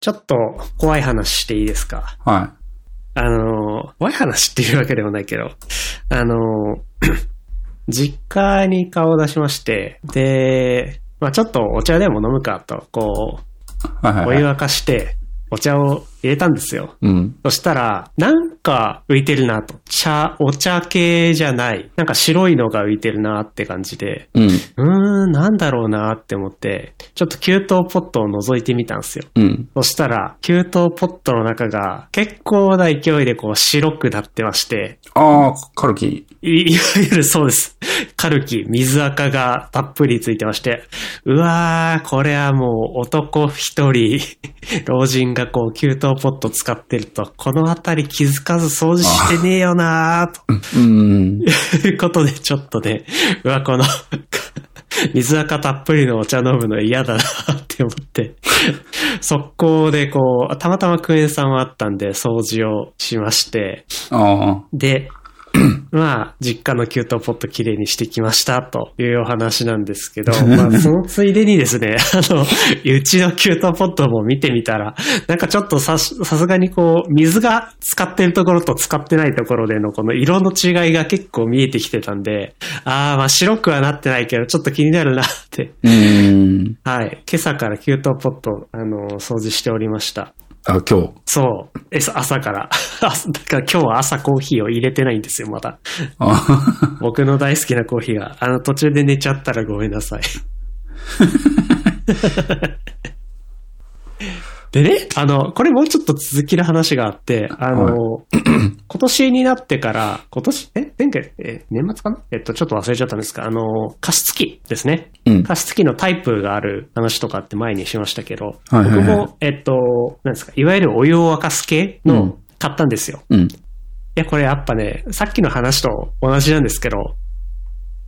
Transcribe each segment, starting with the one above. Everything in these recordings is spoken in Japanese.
ちょっと怖い話していいですか？はあの、怖い話っていうわけでもないけど、あの、実家に顔を出しまして、で、まあちょっとお茶でも飲むかと、こい。はいはう、いはい。お湯沸かして、お茶を入れたんですよ。うん。そしたら、なんか浮いてるなと。茶、お茶系じゃない。なんか白いのが浮いてるなって感じで、うん。うーん、なんだろうなって思って、ちょっと給湯ポットを覗いてみたんですよ。うん。そしたら、給湯ポットの中が結構な勢いでこう白くなってまして、ああ、カルキ。い いわゆるそうです。カルキ、水垢がたっぷりついてまして、うわー、これはもう男一人、老人がこう給湯ポット使ってると、この辺り気づかず掃除してねえよなーと。うん。いうことで、ちょっとね、うわ、この、水垢たっぷりのお茶飲むの嫌だなって思って、速攻でこう、たまたまクエン酸はあったんで掃除をしまして、ああ。で、まあ、実家の給湯ポットきれいにしてきましたというお話なんですけど、まあ、そのついでにですね、あの、うちの給湯ポットも見てみたら、なんかちょっとさ、さすがにこう、水が使ってるところと使ってないところでのこの色の違いが結構見えてきてたんで、ああ、まあ白くはなってないけど、ちょっと気になるなって。うん。はい。今朝から給湯ポット、あの、掃除しておりました。あ、今日。そう。え、そ朝から。朝だから今日は朝コーヒーを入れてないんですよ、まだ。あ 僕の大好きなコーヒーが。あの、途中で寝ちゃったらごめんなさい。でね、あの、これもうちょっと続きの話があって、あの、今年になってから、今年、え前回、え、年末かな？えっと、ちょっと忘れちゃったんですが、あの、加湿器ですね。うん。加湿器のタイプがある話とかって前にしましたけど、はいはいはい僕も、えっと、なんですか、いわゆるお湯を沸かす系うんの買ったんですよ。うん。いや、これやっぱね、さっきの話と同じなんですけど、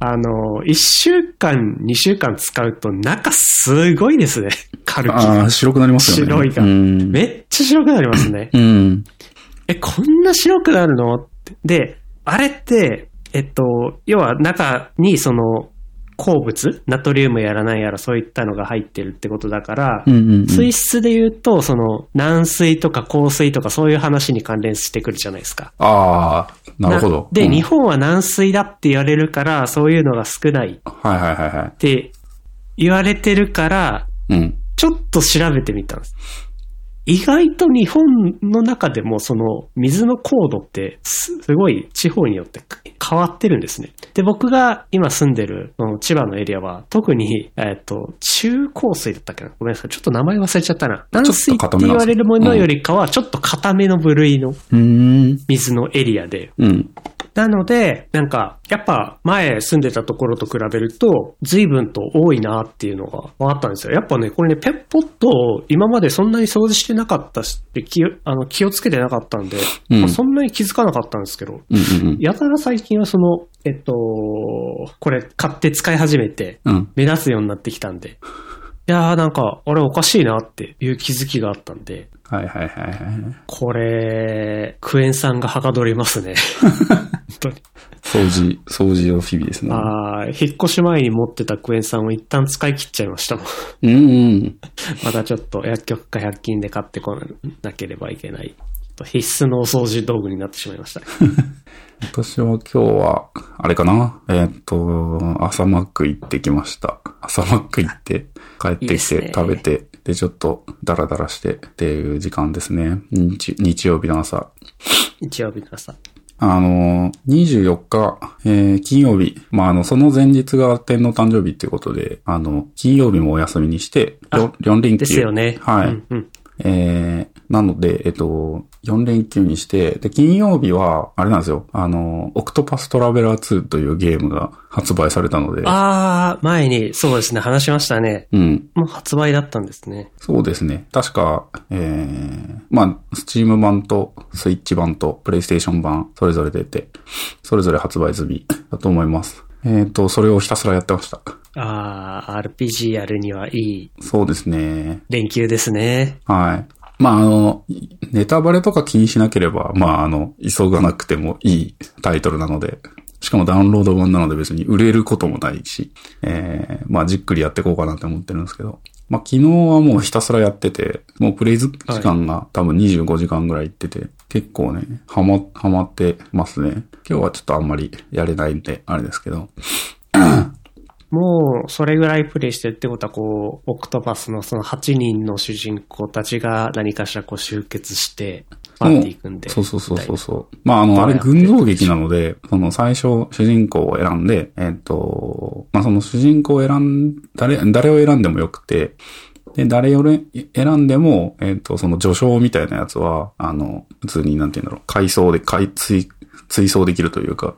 あの、1週間、2週間使うと中すごいですね。カルキ。ああ、白くなりますよね。白いがうん。めっちゃ白くなりますね。うん。え、こんな白くなるの？ってで、あれって、えっと、要は中にその鉱物、ナトリウムやらないやらそういったのが入ってるってことだから、うんうんうん。水質で言うと、その軟水とか硬水とかそういう話に関連してくるじゃないですか。ああ、なるほど。で、うん日本は軟水だって言われるから、そういうのが少ないっはいはいはいはい。て言われてるから、うん。ちょっと調べてみたんです。意外と日本の中でもその水の高度ってすすごい地方によって変わってるんですね。で、僕が今住んでる千葉のエリアは特に、えっと、中高水だったっけな？ごめんなさい。ちょっと名前忘れちゃったな。軟水って言われるものよりかはちょっと固めの部類のうん。水のエリアで、うん。なので、なんか、やっぱ前住んでたところと比べると、随分と多いなっていうのが分かったんですよ。やっぱね、これね、ペッポットを今までそんなに掃除してなかったし、で気をあの気をつけてなかったんで、うんまあそんなに気づかなかったんですけど、うんうんやたら最近はその、えっと、これ買って使い始めて、うん。うん。目立つようになってきたんで、いやーなんか、あれおかしいなっていう気づきがあったんで、はいはいはいはい。これ、クエン酸がはかどりますね。本当に。掃除、掃除の日々ですね。ああ、引っ越し前に持ってたクエン酸を一旦使い切っちゃいましたもん。うんうん。またちょっと薬局か100均で買ってこなければいけない。必須のお掃除道具になってしまいました。私は今日は、あれかな？えーっと、朝マック行ってきました。朝マック行って、帰ってきて、食べて、で、ちょっとダラダラしてっていう時間ですね。日日曜日の朝。日曜日の朝。あの、24日、えー金曜日。まあ、あの、その前日が天皇誕生日っていうことで、あの、金曜日もお休みにして、あ4連休。ですよね。はい。うんうん。えー、なので、えっと、4連休にして、で、金曜日は、あれなんですよ、あの、オクトパストラベラー2というゲームが発売されたので、ああ、前に、そうですね、話しましたね。うん。もう発売だったんですね。そうですね。確か、えー、まあ、スチーム版とスイッチ版とプレイステーション版、それぞれ出て、それぞれ発売済みだと思います。えっ、と、それをひたすらやってました。ああ、RPG やるにはいいそうですね。連休ですね。はい。まあ、あの、ネタバレとか気にしなければ、まあ、あの、急がなくてもいいタイトルなので、しかもダウンロード版なので別に売れることもないし、えー、まあ、じっくりやっていこうかなって思ってるんですけど。まあ、昨日はもうひたすらやってて、もうプレイ時間が多分25時間ぐらいいってて、結構ね、ハマ、ハマってますね。今日はちょっとあんまりやれないんで、あれですけど。もう、それぐらいプレイしてるってことは、こう、オクトパスのその8人の主人公たちが何かしらこう集結して、パーティー組んで。そうそうそうそうそう。まあ、あの、あれ群像劇なので、その最初主人公を選んで、えっ、と、まあ、その主人公を選ん、誰、誰を選んでもよくて、で、誰をれ選んでも、えっ、と、その序章みたいなやつは、あの、普通になんて言うんだろう、回想で、回、追、追走できるというか、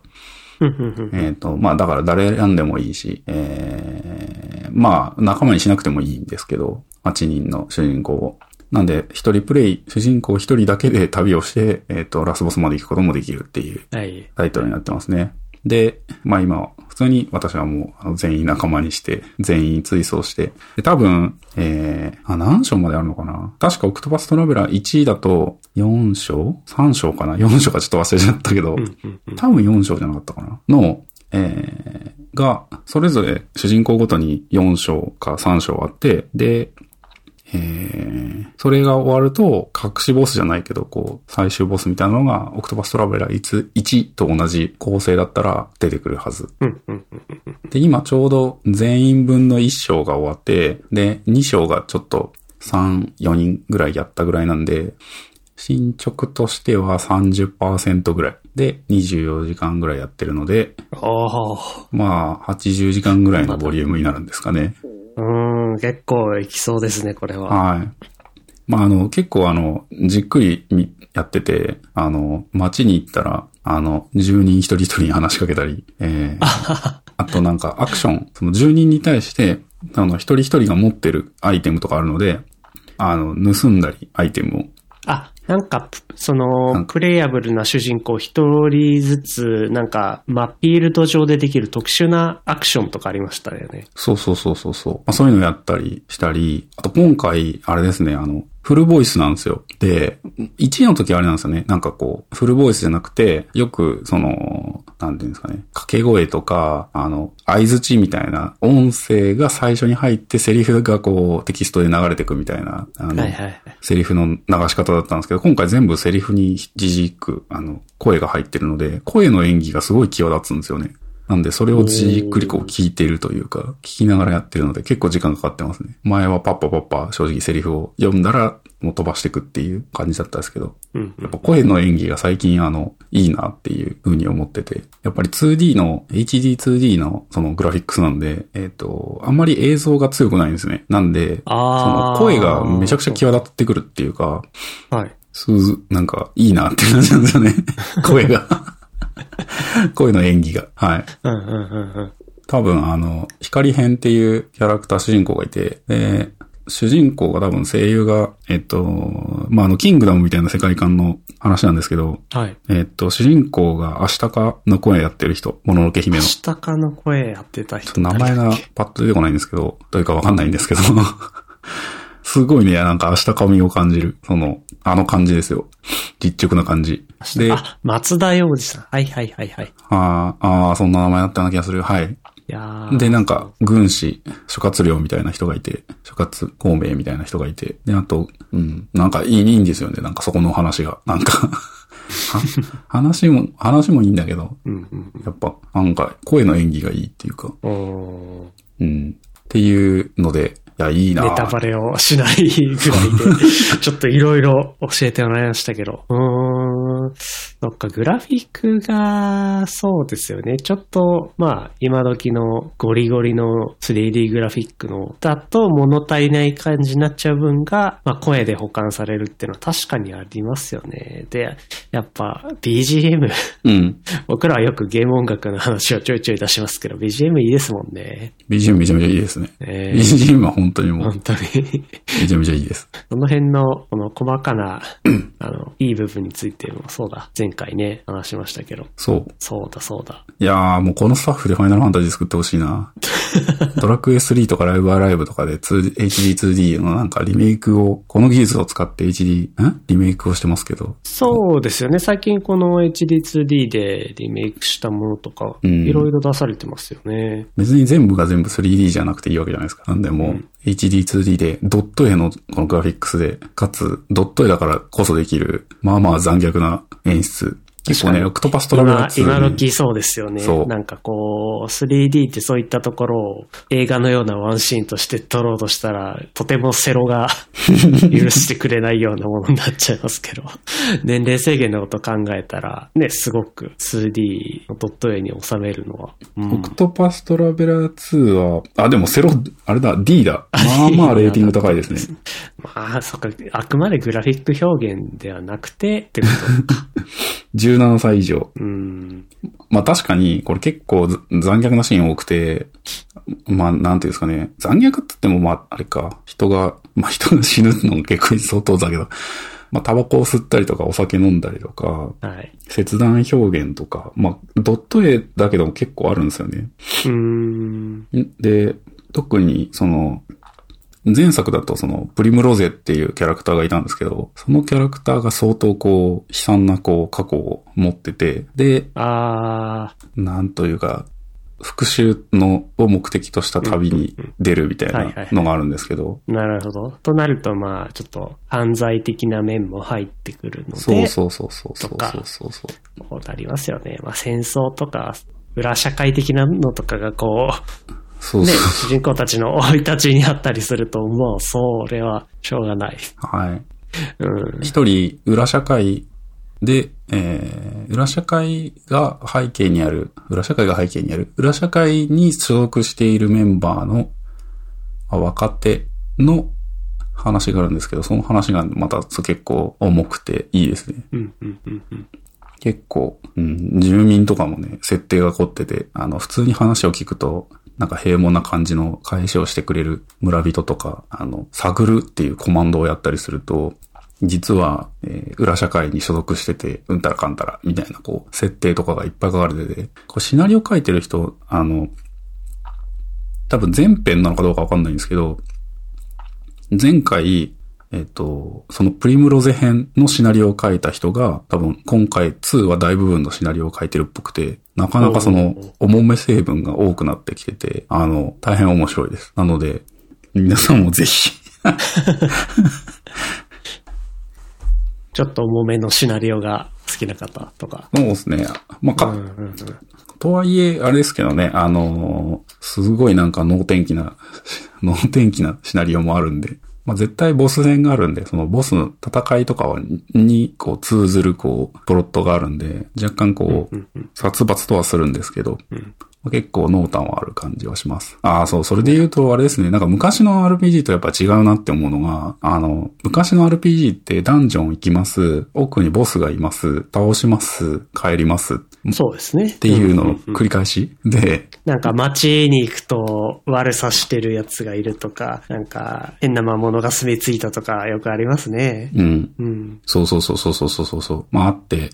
えっと、まあだから誰選んでもいいし、えー、まあ仲間にしなくてもいいんですけど、8人の主人公を。なんで、一人プレイ、主人公一人だけで旅をして、えっ、と、ラスボスまで行くこともできるっていうはい。タイトルになってますね。で、まあ今、普通に私はもう全員仲間にして、全員追走して、で多分、えー、あ、何章まであるのかな？確かオクトパストラベラー1位だと4章 ?3 章かな ?4 章かちょっと忘れちゃったけど、多分4章じゃなかったかな？の、えー、が、それぞれ主人公ごとに4章か3章あって、で、えー、それが終わると、隠しボスじゃないけど、こう、最終ボスみたいなのが、オクトパストラベラー1 1と同じ構成だったら出てくるはず。で、今ちょうど全員分の1章が終わって、で、2章がちょっと3、4人ぐらいやったぐらいなんで、進捗としては30%ぐらいで24時間ぐらいやってるので、おー。まあ80時間ぐらいのボリュームになるんですかね。うーん、結構いきそうですね、これは。はい。まあ、あの、結構あの、じっくりみやってて、あの、街に行ったら、あの、住人一人一人に話しかけたり、えー、あとなんかアクション、その住人に対して、あの、一人一人が持ってるアイテムとかあるので、あの、盗んだり、アイテムを。あ、なんか、その、プレイヤブルな主人公一人ずつ、なんか、マッピールド上でできる特殊なアクションとかありましたよね。そうそうそうそうそう。まあ、そういうのやったりしたり、あと今回、あれですね、あの、フルボイスなんですよ。で、1位の時はあれなんですよね。なんかこう、フルボイスじゃなくて、よく、その、なんていうんですかね、掛け声とか、あの、合図値みたいな音声が最初に入って、セリフがこう、テキストで流れてくみたいな、あの、はいはいはい。セリフの流し方だったんですけど、今回全部セリフにじじく、あの、声が入ってるので、声の演技がすごい際立つんですよね。なんで、それをじっくりこう聞いているというか、聞きながらやってるので結構時間かかってますね。前はパッパパッパ正直セリフを読んだらもう飛ばしていくっていう感じだったんですけど、うんやっぱ声の演技が最近あの、いいなっていう風に思ってて、やっぱり 2D の、HD2D のそのグラフィックスなんで、えっ、と、あんまり映像が強くないんですね。なんで、その声がめちゃくちゃ際立ってくるっていうか、はい。すず、なんか、いいなって感じなんですよね。声が。声の演技が。はい。うんうんうんうん。多分、あの、光編っていうキャラクター主人公がいて、で、主人公が多分声優が、えっと、まあ、あの、キングダムみたいな世界観の話なんですけど、はい。えっと、主人公がアシタカの声やってる人、もののけ姫の。ちょ下かの声やってた人っと名前がパッと出てこないんですけど、どういうかわかんないんですけど、すごいね、なんかアシタカ味を感じる。その、あの感じですよ。実直な感じ。で、ああ、松田洋二さん。はいはいはいはい。いあー、あーそんな名前だったような気がする。はい。やーで、なんか、軍師、諸葛亮みたいな人がいて、諸葛孔明みたいな人がいて、で、あと、うん、なんかいいいいんですよね。なんかそこの話が。なんかは話も、話もいいんだけど、うんうん。やっぱ、なんか、声の演技がいいっていうか、うん。っていうので、いや、いいなネタバレをしないぐらいで、ちょっといろいろ教えてもらいましたけど。うーん。そっか、グラフィックが、そうですよね。ちょっと、まあ、今時のゴリゴリの 3D グラフィックの、だと物足りない感じになっちゃう分が、まあ、声で保管されるっていうのは確かにありますよね。で、やっぱ BGM、うん。僕らはよくゲーム音楽の話をちょいちょい出しますけど、BGM いいですもんね。BGM めちゃめちゃいいですね。えー BGM は本当にもう、本当に。めちゃめちゃいいです。その辺の、この細かな、あの、いい部分についても、そうだ、前回ね、話しましたけど。そう。そうだ、そうだ。いやー、もうこのスタッフでファイナルファンタジー作ってほしいな。ドラクエ3とかライブアライブとかで HD2D のなんかリメイクを、この技術を使って HD、ん？リメイクをしてますけど。そうですよね。最近この HD2D でリメイクしたものとか、いろいろ出されてますよね。別に全部が全部 3D じゃなくていいわけじゃないですか。なんでもう、HD2D で、ドット絵のこのグラフィックスで、かつ、ドット絵だからこそできる、まあまあ残虐な演出結構ね、オクトパストラベラー2、今、今時そうですよね。そう。なんかこう、3D ってそういったところを映画のようなワンシーンとして撮ろうとしたら、とてもセロが 許してくれないようなものになっちゃいますけど、年齢制限のこと考えたら、ね、すごく 2D のドット絵に収めるのは。うん、オクトパストラベラー2は、あ、でもセロ、あれだ、D だ。まあまあレーティング高いですね。まあ、そっか、あくまでグラフィック表現ではなくて、ってこと 17歳以上。うん。まあ確かに、これ結構残虐なシーン多くて、まあなんていうんですかね、残虐って言ってもまああれか、人が、まあ人が死ぬの結構相当だけど、まあタバコを吸ったりとかお酒飲んだりとか、はい、切断表現とか、まあドット絵だけども結構あるんですよね。うん。で、特にその、前作だとそのプリムロゼっていうキャラクターがいたんですけど、そのキャラクターが相当こう悲惨なこう過去を持ってて、で、あなんというか、復讐のを目的とした旅に出るみたいなのがあるんですけど。なるほど。となるとまあちょっと犯罪的な面も入ってくるので。そうそうそうそうそうそうそう。こうなりますよね。まあ戦争とか裏社会的なのとかがこう、そうそうね、主人公たちの生い立ちにあったりすると、もう、それは、しょうがない。はい。うん。一人、裏社会で、えー、裏社会が背景にある、裏社会が背景にある、裏社会に所属しているメンバーの、若手の話があるんですけど、その話がまた結構重くていいですね。うんうんうんうん。結構、うん、住民とかもね、設定が凝ってて、あの、普通に話を聞くと、なんか平凡な感じの返しをしてくれる村人とか、あの、探るっていうコマンドをやったりすると、実は、えー、裏社会に所属してて、うんたらかんたら、みたいな、こう、設定とかがいっぱい書かれてて、こう、シナリオ書いてる人、あの、多分前編なのかどうかわかんないんですけど、前回、えっ、と、そのプリムロゼ編のシナリオを書いた人が、多分今回2は大部分のシナリオを書いてるっぽくて、なかなかその、重め成分が多くなってきてて、あの、大変面白いです。なので、皆さんもぜひちょっと重めのシナリオが好きな方とか。そうですね。まあ、か、うんうんうん、とはいえ、あれですけどね、あのすごいなんか能天気な、能天気なシナリオもあるんで、まあ、絶対ボス戦があるんで、そのボスの戦いとかに、こう、通ずる、こう、プロットがあるんで、若干こう、殺伐とはするんですけど、結構濃淡はある感じはします。ああ、そう、それで言うとあれですね、なんか昔の RPG とやっぱ違うなって思うのが、あの、昔の RPG ってダンジョン行きます、奥にボスがいます、倒します、帰ります。そうですね。っていうのの繰り返し、で、なんか街に行くと悪さしてるやつがいるとか、なんか変な魔物が住み着いたとかよくありますね。うん。うん。そうそうそうそうそうそうそう。まああって、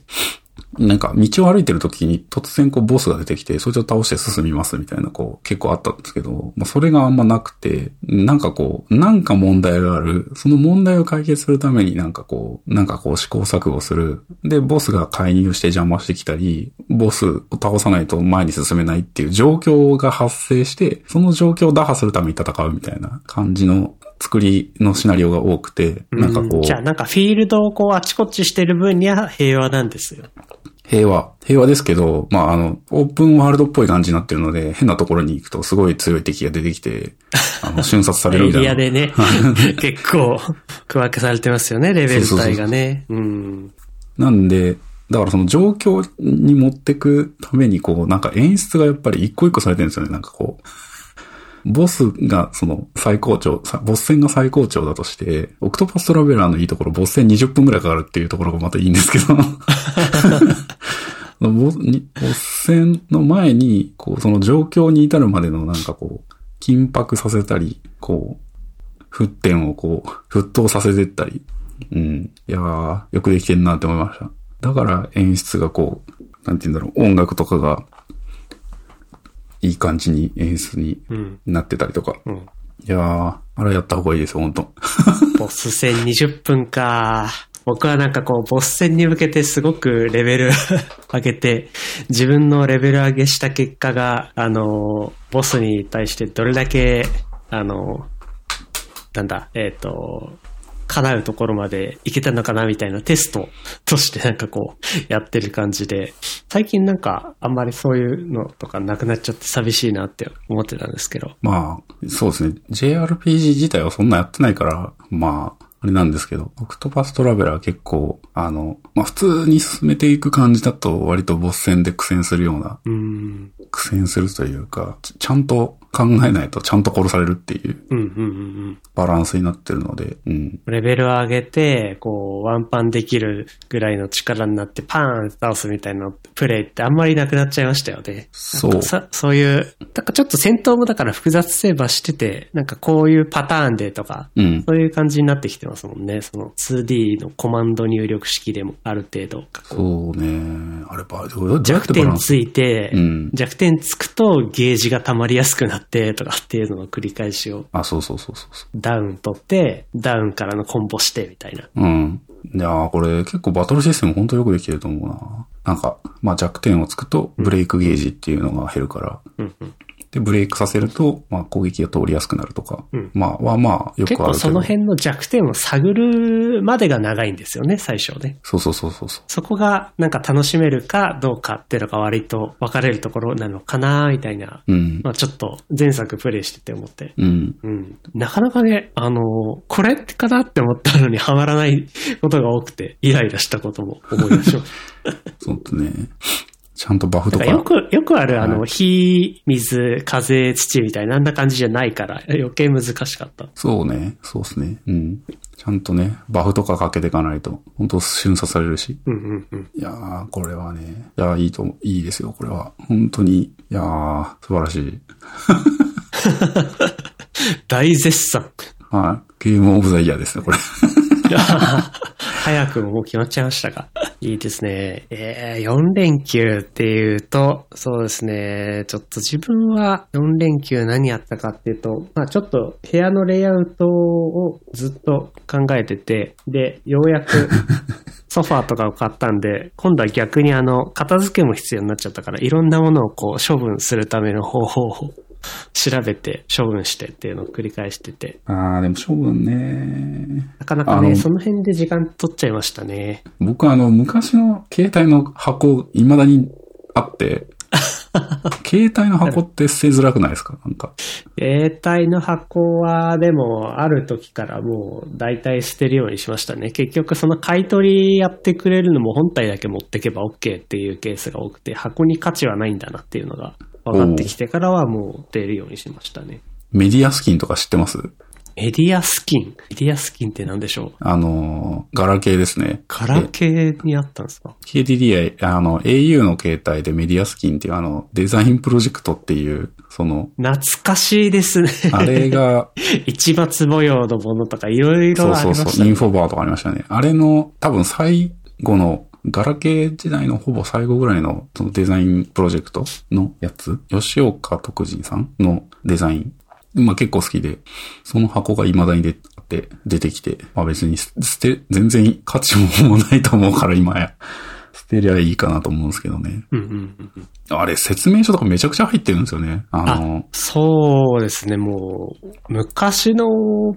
なんか道を歩いてる時に突然こうボスが出てきて、そいつを倒して進みますみたいなこう結構あったんですけど、まあそれがあんまなくて、なんかこう、なんか問題がある。その問題を解決するためになんかこう、なんかこう試行錯誤する。で、ボスが介入して邪魔してきたり、ボスを倒さないと前に進めないっていう状況が発生して、その状況を打破するために戦うみたいな感じの作りのシナリオが多くて、なんかこう。じゃあなんかフィールドをこうあちこちしてる分には平和なんですよ。平和。平和ですけど、まあ、あの、オープンワールドっぽい感じになってるので、変なところに行くとすごい強い敵が出てきて、あの、瞬殺されるみたいな。エリアでね、結構、区分けされてますよね、レベル帯がね。うん。なんで、だからその状況に持ってくために、こう、なんか演出がやっぱり一個一個されてるんですよね、なんかこう。ボスがその最高潮、ボス戦が最高潮だとして、オクトパストラベラーのいいところ、ボス戦20分くらいかかるっていうところがまたいいんですけど ボス戦の前に、こう、その状況に至るまでのなんかこう、緊迫させたり、こう、沸点をこう、沸騰させてったり、うん。いやー、よくできてんなって思いました。だから演出がこう、なんて言うんだろう、音楽とかがいい感じに演出にうん。なってたりとか。うん。いやー、あれやった方がいいですよ、本当ボス戦20分か。僕はなんかこう、ボス戦に向けてすごくレベル 上げて、自分のレベル上げした結果が、あの、ボスに対してどれだけ、あの、なんだ、えっ、と、叶うところまでいけたのかなみたいなテストとしてなんかこう、やってる感じで、最近なんかあんまりそういうのとかなくなっちゃって寂しいなって思ってたんですけど。まあ、そうですね。JRPG 自体はそんなやってないから、まあ、あれなんですけど、オクトパストラベラー結構、あの、まあ普通に進めていく感じだと割とボス戦で苦戦するような、うん。苦戦するというか、ちちゃんと考えないとちゃんと殺されるっていう。バランスになってるので、うん。レベルを上げて、こう、ワンパンできるぐらいの力になって、パーン倒すみたいなプレイってあんまりなくなっちゃいましたよね。そうそういう、なんかちょっと戦闘もだから複雑性ばしてて、なんかこういうパターンでとか、うん。そういう感じになってきてますもんね。その 2D のコマンド入力式でもある程度。そうね。あれば、弱点ついて、うん弱点つくとゲージが溜まりやすくなってとかっていうのの繰り返しをあ、そうそうそうそうそダウン取って、ダウンからのコンボしてみたいな。う。うん。いやーこれ結構バトルシステム本当よくできてると思うな。なんか、まあ弱点をつくとブレイクゲージっていうのが減るから、うんうんで、ブレイクさせると、まあ攻撃が通りやすくなるとか、うんまあはまあよくある。結構その辺の弱点を探るまでが長いんですよね、最初ね。そうそうそうそうそう。そこがなんか楽しめるかどうかっていうのが割と分かれるところなのかな、みたいな。うん。まあちょっと前作プレイしてて思って。うん。うん。なかなかね、あのこれかなって思ったのにハマらないことが多くて、イライラしたことも思い出しました。そうとね。ちゃんとバフとか？かよく、よくあるあの、は火、水、風、土みたいな、あんな感じじゃないから、余計難しかった。そうね。そうですね。うん。ちゃんとね、バフとかかけていかないと、本当瞬殺されるし。うんうんうん。いやー、これはね、いやー、いいと、いいですよ、これは。本当に、いやー、素晴らしい。大絶賛。はい。ゲームオブザイヤーですね、これ。早くももう決まっちゃいましたが。いいですね。えー、4連休っていうと、そうですね。ちょっと自分は4連休何やったかっていうと、まあちょっと部屋のレイアウトをずっと考えてて、で、ようやく ソファーとかを買ったんで、今度は逆にあの、片付けも必要になっちゃったから、いろんなものをこう処分するための方法を調べて処分してっていうのを繰り返してて、あー、でも処分ね。なかなかね、あのその辺で時間取っちゃいましたね。僕はあの、昔の携帯の箱、未だにあって、携帯の箱って捨てづらくないですか？なんか。携帯の箱は、でも、ある時からもう、大体捨てるようにしましたね。結局、その買い取りやってくれるのも本体だけ持ってけば OK っていうケースが多くて、箱に価値はないんだなっていうのが分かってきてからはもう捨てるようにしましたね。メディアスキンとか知ってます？メディアスキン？メディアスキンって何でしょう？あのー、ガラケーですね。ガラケーにあったんですか？KDDI、あの、au の携帯でメディアスキンっていうあの、デザインプロジェクトっていう、その、懐かしいですね。あれが、一末模様のものとかいろいろあそうそうそう、りましたね。インフォバーとかありましたね。あれの、多分最後の、ガラケー時代のほぼ最後ぐらいの、そのデザインプロジェクトのやつ、吉岡徳人さんのデザイン。まあ結構好きで、その箱が未だに出て、出てきて、まあ別に捨て、全然価値もないと思うから今や。捨てりゃいいかなと思うんですけどね。うんうんうんうんあれ、説明書とかめちゃくちゃ入ってるんですよね。あの、そうですね、もう、昔の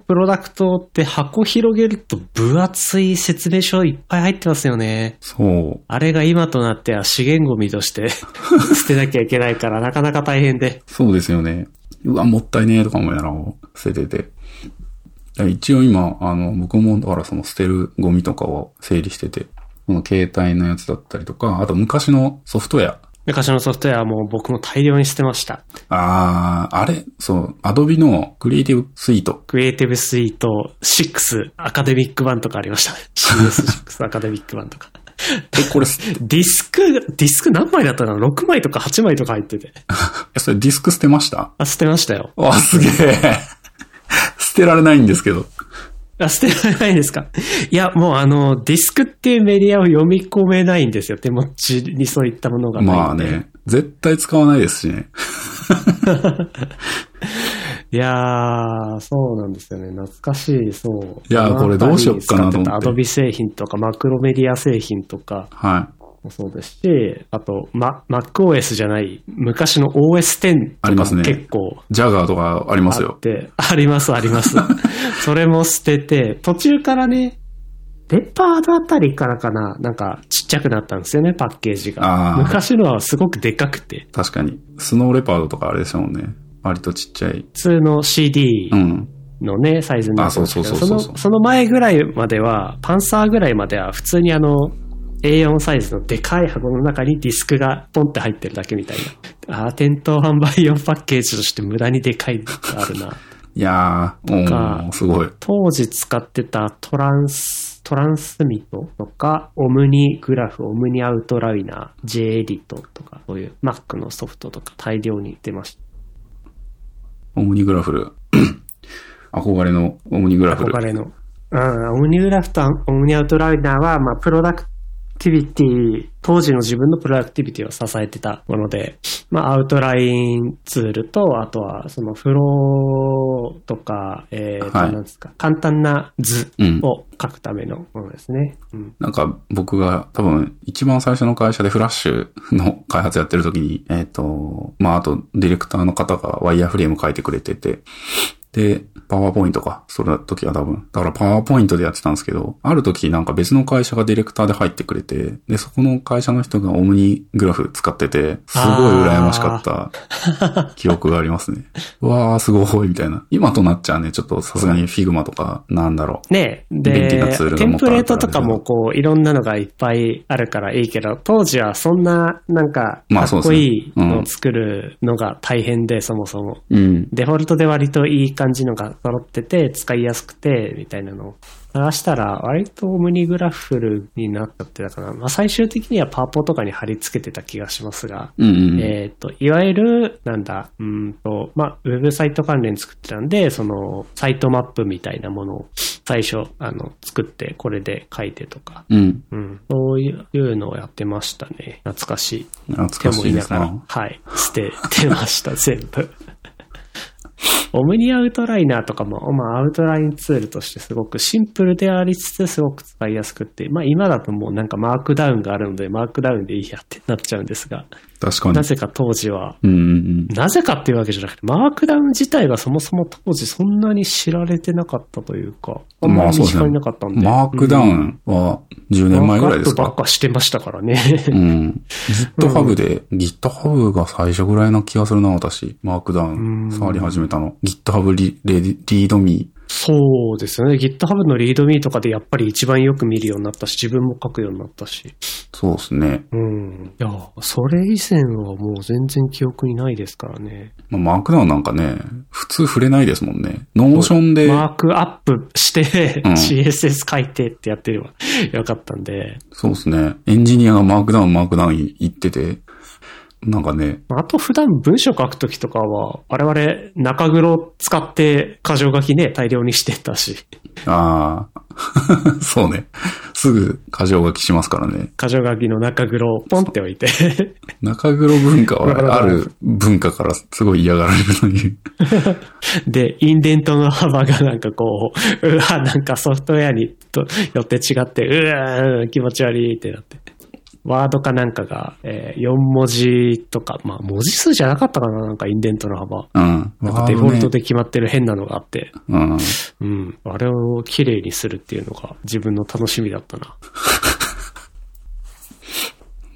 プロダクトって箱広げると分厚い説明書いっぱい入ってますよね。そう。あれが今となっては資源ゴミとして 捨てなきゃいけないからなかなか大変で。そうですよね。うわ、もったいねえとか思いながら捨ててて。一応今、あの、僕もだからその捨てるゴミとかを整理してて、この携帯のやつだったりとか、あと昔のソフトウェア。昔のソフトウェアはもう僕も大量に捨てました。あー、あれ、そう、アドビのクリエイティブスイート。クリエイティブスイート6アカデミック版とかありましたね。CS6 アカデミック版とか。え、これ、いディスク、ディスク何枚だったかな ?6 枚とか8枚とか入ってて。やそれディスク捨てました？あ、捨てましたよ。あ、すげえ。捨てられないんですけど。あ、捨てられないんですか？いや、もうあの、ディスクっていうメディアを読み込めないんですよ。手持ちにそういったものがない。まあね、絶対使わないですしね。いやー、そうなんですよね。懐かしい、そう。いやーこれどうしよっかなと思ってアドビ製品とか、マクロメディア製品とかはい。もそうですし、あと、ま、MacOS じゃない、昔の OS10 とかもありますね結構ジャガーとかありますよ。あって、あります、あります。それも捨てて、途中からね、レパードあたりからかな、なんかちっちゃくなったんですよね、パッケージが。昔のはすごくでかくて、確かに。スノーレパードとかあれでしたもんね。割とちっちゃい。普通の CD うん。のね、サイズになってそうそうそうそうその、その前ぐらいまでは、パンサーぐらいまでは普通にあの、A4 サイズのでかい箱の中にディスクがポンって入ってるだけみたいな。ああ、店頭販売用パッケージとして無駄にでかいのがあるな。いやー、かおーすごい。当時使ってたトランス、トランスミットとか、オムニグラフ、オムニアウトライナー、J エディットとか、そういう Mac のソフトとか大量に出ましOmniGraffle。憧れのオムニグラた。フル。憧れの。うん、 OmniGraffle と OmniOutliner は、まあ、プロダクティビティ、当時の自分のプロダクティビティを支えてたもので、まあ、アウトラインツールと、あとは、そのフローとか、えーと、はいなんですか、簡単な図うんを書くためのものですね。うん。なんか僕が多分一番最初の会社でフラッシュの開発やってる時に、えっ、と、まああとディレクターの方がワイヤーフレーム書いてくれてて、で、 PowerPoint か。それの時は多分。だから PowerPoint でやってたんですけど、ある時なんか別の会社がディレクターで入ってくれて、で、そこの会社の人が OmniGraffle 使ってて、すごい羨ましかった記憶がありますね。うわー、すごい、みたいな。今となっちゃうね、ちょっとさすがに Figma とか、なんだろう。ね便で利なツール、がテンプレートとかもこう、いろんなのがいっぱいあるからいいけど、当時はそんな、なんか、かっまあそうですねこいいのを作るのが大変で、そもそも。うん。デフォルトで割といい感じのが揃ってて、使いやすくて、みたいなのを探したら、割とオムニグラフルになったってたかな。まあ最終的にはパワポとかに貼り付けてた気がしますが、うんうんうん。えっ、と、いわゆる、なんだ、うーんと、まあ、ウェブサイト関連作ってたんで、その、サイトマップみたいなものを最初、あの、作って、これで書いてとか、うん。うん、そういうのをやってましたね。懐かしい。懐手かしいですな。、はい、捨ててました、全部。OmniOutliner とかも、まあ、アウトラインツールとしてすごくシンプルでありつつ、すごく使いやすくって、まあ、今だともうなんか Markdown があるので、 Markdown でいいやってなっちゃうんですが、確かにな。ぜか当時は、うんうんうん。なぜかっていうわけじゃなくて、 Markdown 自体がそもそも当時そんなに知られてなかったというか、あんまり身近になかったんで。 Markdownは10年前ぐらいですマークばっかかしてましたからね。うん。GitHub で、GitHub が最初ぐらいな気がするな、私。マークダウうんン触り始めたの。GitHub リリードミそうですよね。GitHub のリードミーとかでやっぱり一番よく見るようになったし、自分も書くようになったし。そうですね。うん。いや、それ以前はもう全然記憶にないですからね。まあ、 Markdown なんかね、普通触れないですもんね。モーションで、マークアップして、うん CSS 書いてってやってればよかったんで。そうですね。エンジニアが Markdown、Markdown 言ってて、なんかね、あと普段文章書くときとかは、我々中黒使って箇条書きね、大量にしてたし、ああ、そうね。すぐ箇条書きしますからね。箇条書きの中黒をポンって置いて、中黒文化はある文化からすごい嫌がられるのに。で、インデントの幅がなんかこう、うわ、なんかソフトウェアにとよって違って、うわ、気持ち悪いってなって。ワードかなんかが、えー4文字とか、まあ文字数じゃなかったかな、なんかインデントの幅。うん。なんかデフォルトで決まってる変なのがあって、うん。うん。あれを綺麗にするっていうのが自分の楽しみだったな。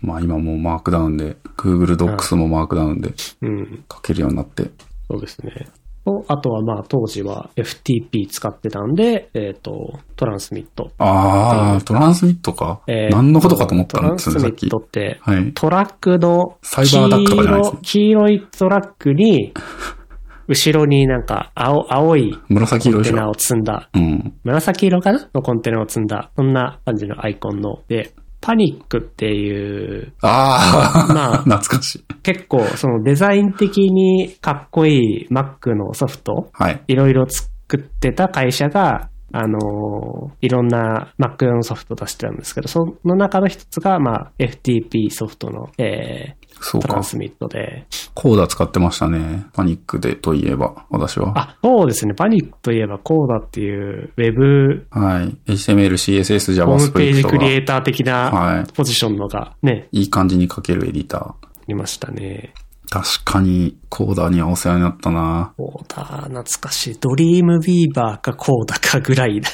まあ今もうマークダウンで、Google Docs もマークダウンでうん。書けるようになって。そうですね。とあとはまあ当時は FTP 使ってたんで、えっ、と、トランスミット。ああ、トランスミットか？えー何のことかと思ったんですね、さっきトランスミット。って、はい。トラックのサイバーダックとかじゃないですね黄色いトラックに、後ろになんか青青い紫色コンテナを。積んだ、うん。紫色かな？のコンテナを積んだ、そんな感じのアイコンの、で、パニックっていう、ああ、まあ 懐かしい。結構そのデザイン的にかっこいい Mac のソフト、はい。いろいろ作ってた会社が、あのーいろんな Mac 用のソフト出してたんですけど、その中の一つが、まあ、FTP ソフトの、えー、そうかトラン。スミットで。コーダ使ってましたね。パニックでといえば、私は。あ、そうですね。パニックといえばコーダっていうウェブはい。HTML、CSS、ホームページ JavaScript クリエがイター的はないポジションのがね、いい感じに書けるエディター。いましたね。確かに、コーダーにはお世話になったなコーダー、懐かしい。ドリームビーバーかコーダかぐらいだ。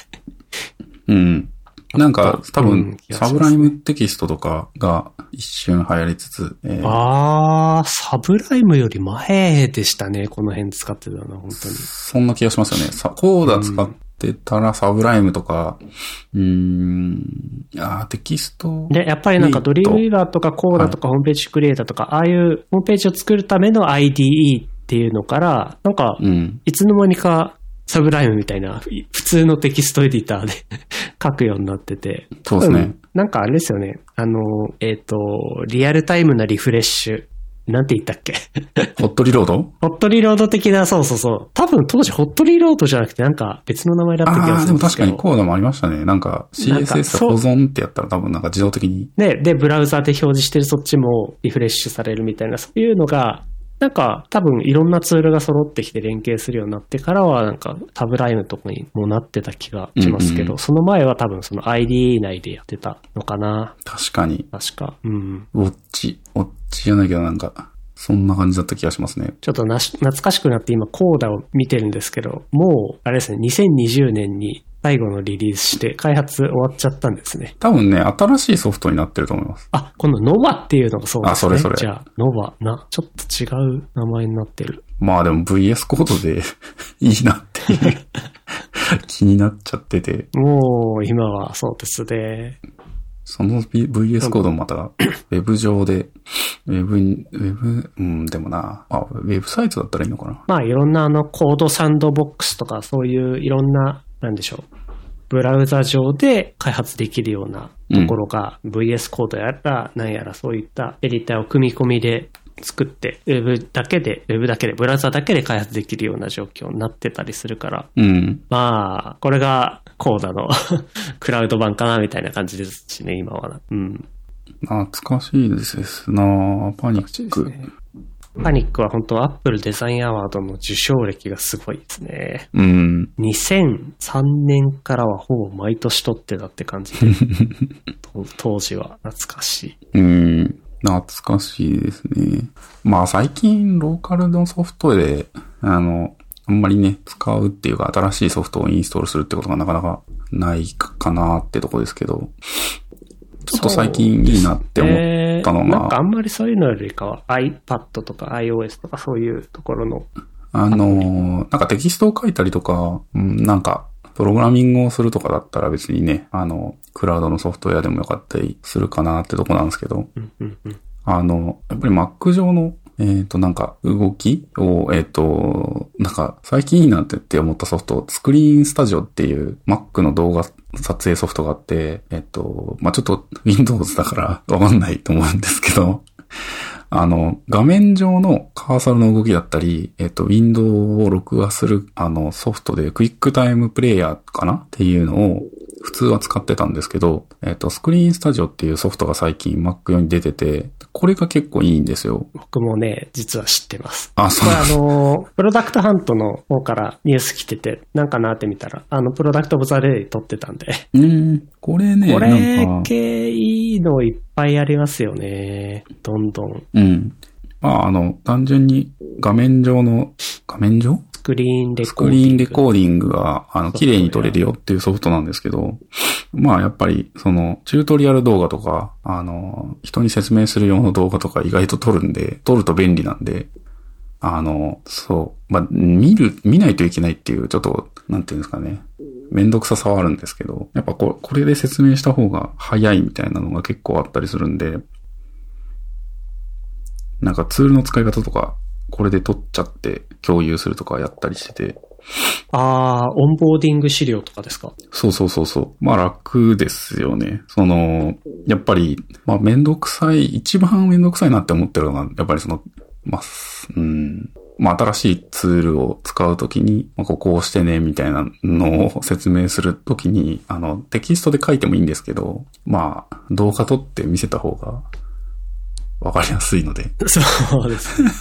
うん。なんか、多うん分、サブライムテキストとかが一瞬流行りつつ、えーあー、 Sublime より前でしたね。この辺使ってたのは、本当に。そんな気がしますよね。さ Coda 使ってたら Sublime とか、うーん、あーテキスト。で、やっぱりなんか Dreamweaver とか Coda とかホームページクリエイターとか、ああいうホームページを作るための IDE っていうのから、なんか、うん。いつの間にか Sublime みたいな、い普通のテキストエディターで 書くようになってて。そうですねなんかあれですよね。あの、えっ、と、リアルタイムなリフレッシュ。なんて言ったっけ？ホットリロード？ホットリロード的な、そうそうそう。多分当時ホットリロードじゃなくてなんか別の名前だった気がああー、すでも確か。にコーダもありましたね。なんか CSS 保存ってやったら多分なんか自動的に。ね、で、ブラウザで表示してるそっちもリフレッシュされるみたいな、そういうのが、なんか多分いろんなツールが揃ってきて連携するようになってからはなんかタブライムとかにもなってた気がしますけど、うんうんその前は多分その IDE 内でやってたのかな確かに。確か。うん。ウォッチ、ウォッチじゃないけどなんか、そんな感じだった気がしますね。ちょっとなし懐かしくなって今コーダを見てるんですけど、もうあれですね、2020年に最後のリリースして開発終わっちゃったんですね。多分ね、新しいソフトになってると思います。あ、このノバっていうのがそうですね。あそれそれじゃあ、ノバな、ちょっと違う名前になってる。まあでも VS コードで いいなっていう 気になっちゃってて、もう今はそうですね。その V- VS コードもまた、ウェブ上で、ウェブに、ウェブ、うん、でもな、あ、ウェブサイトだったらいいのかな。まあいろんなあのコードサンドボックスとかそういういろんな、なんでしょう。ブラウザ上で開発できるようなところが、VS コードやらなんやらそういったエディターを組み込みで作って、ウェブだけで、ウェブだけで、ブラウザだけで開発できるような状況になってたりするから、うん。まあ、これがコーダの クラウド版かなみたいな感じですしね、今は。うん。懐かしいですなパニック。パニックは本当アップルデザインアワードの受賞歴がすごいですね。うん。2003年からはほぼ毎年取ってたって感じで、と 当時は懐かしい。うん。懐かしいですね。まあ最近ローカルのソフトで、あの、あんまりね、使うっていうか新しいソフトをインストールするってことがなかなかないかなってとこですけど、ちょっと最近いいなって思ったのえーなんかあが、んまりそういうのよりかは iPad とか iOS とかそういうところの、あのー、なんかテキストを書いたりとか、うん、なんか、プログラミングをするとかだったら別にね、あの、クラウドのソフトウェアでもよかったりするかなってとこなんですけど、うんうんうん。あの、やっぱり Mac 上の、えっ、と、なんか、動きを、えっ、と、なんか、最近いいなってって思ったソフト、スクリーンスタジオっていう Mac の動画撮影ソフトがあって、えっ、と、まあ、ちょっと Windows だからわかんないと思うんですけど、あの、画面上のカーソルの動きだったり、えっ、と、ウィンドウを録画する、あの、ソフトで、クイックタイムプレイヤーかなっていうのを、普通は使ってたんですけど、えっ、と、スクリーンスタジオっていうソフトが最近 Mac 用に出てて、これが結構いいんですよ。僕もね、実は知ってます。あ、そこれうなんですあの、 Product Hunt の方からニュース来てて、なんかなって見たら、あの、 Product of the Day 取ってたんで、うーん、これね、これ系いいのいっぱいありますよね。どんどん。うん。まあ、あの、単純に画面上の、画面上？スクリーンレコーディング。クリーンレコーディングが、あの、綺麗に撮れるよっていうソフトなんですけど、まあ、やっぱり、その、チュートリアル動画とか、あの、人に説明する用の動画とか意外と撮るんで、撮ると便利なんで、あの、そう、まあ、見る、見ないといけないっていう、ちょっと、なんていうんですかね、めんどくささはあるんですけど、やっぱここれで説明した方が早いみたいなのが結構あったりするんで、なんかツールの使い方とか、これで撮っちゃって共有するとかやったりしてて、あー、オンボーディング資料とかですか？そうそうそうそう。まあ楽ですよね。その、やっぱり、まあめんどくさい、一番めんどくさいなって思ってるのが、やっぱりその、まあ、すうん、まあ、新しいツールを使うときに、まあ、ここをしてね、みたいなのを説明するときに、あの、テキストで書いてもいいんですけど、まあ、動画撮って見せた方が、わかりやすいので。そうですね。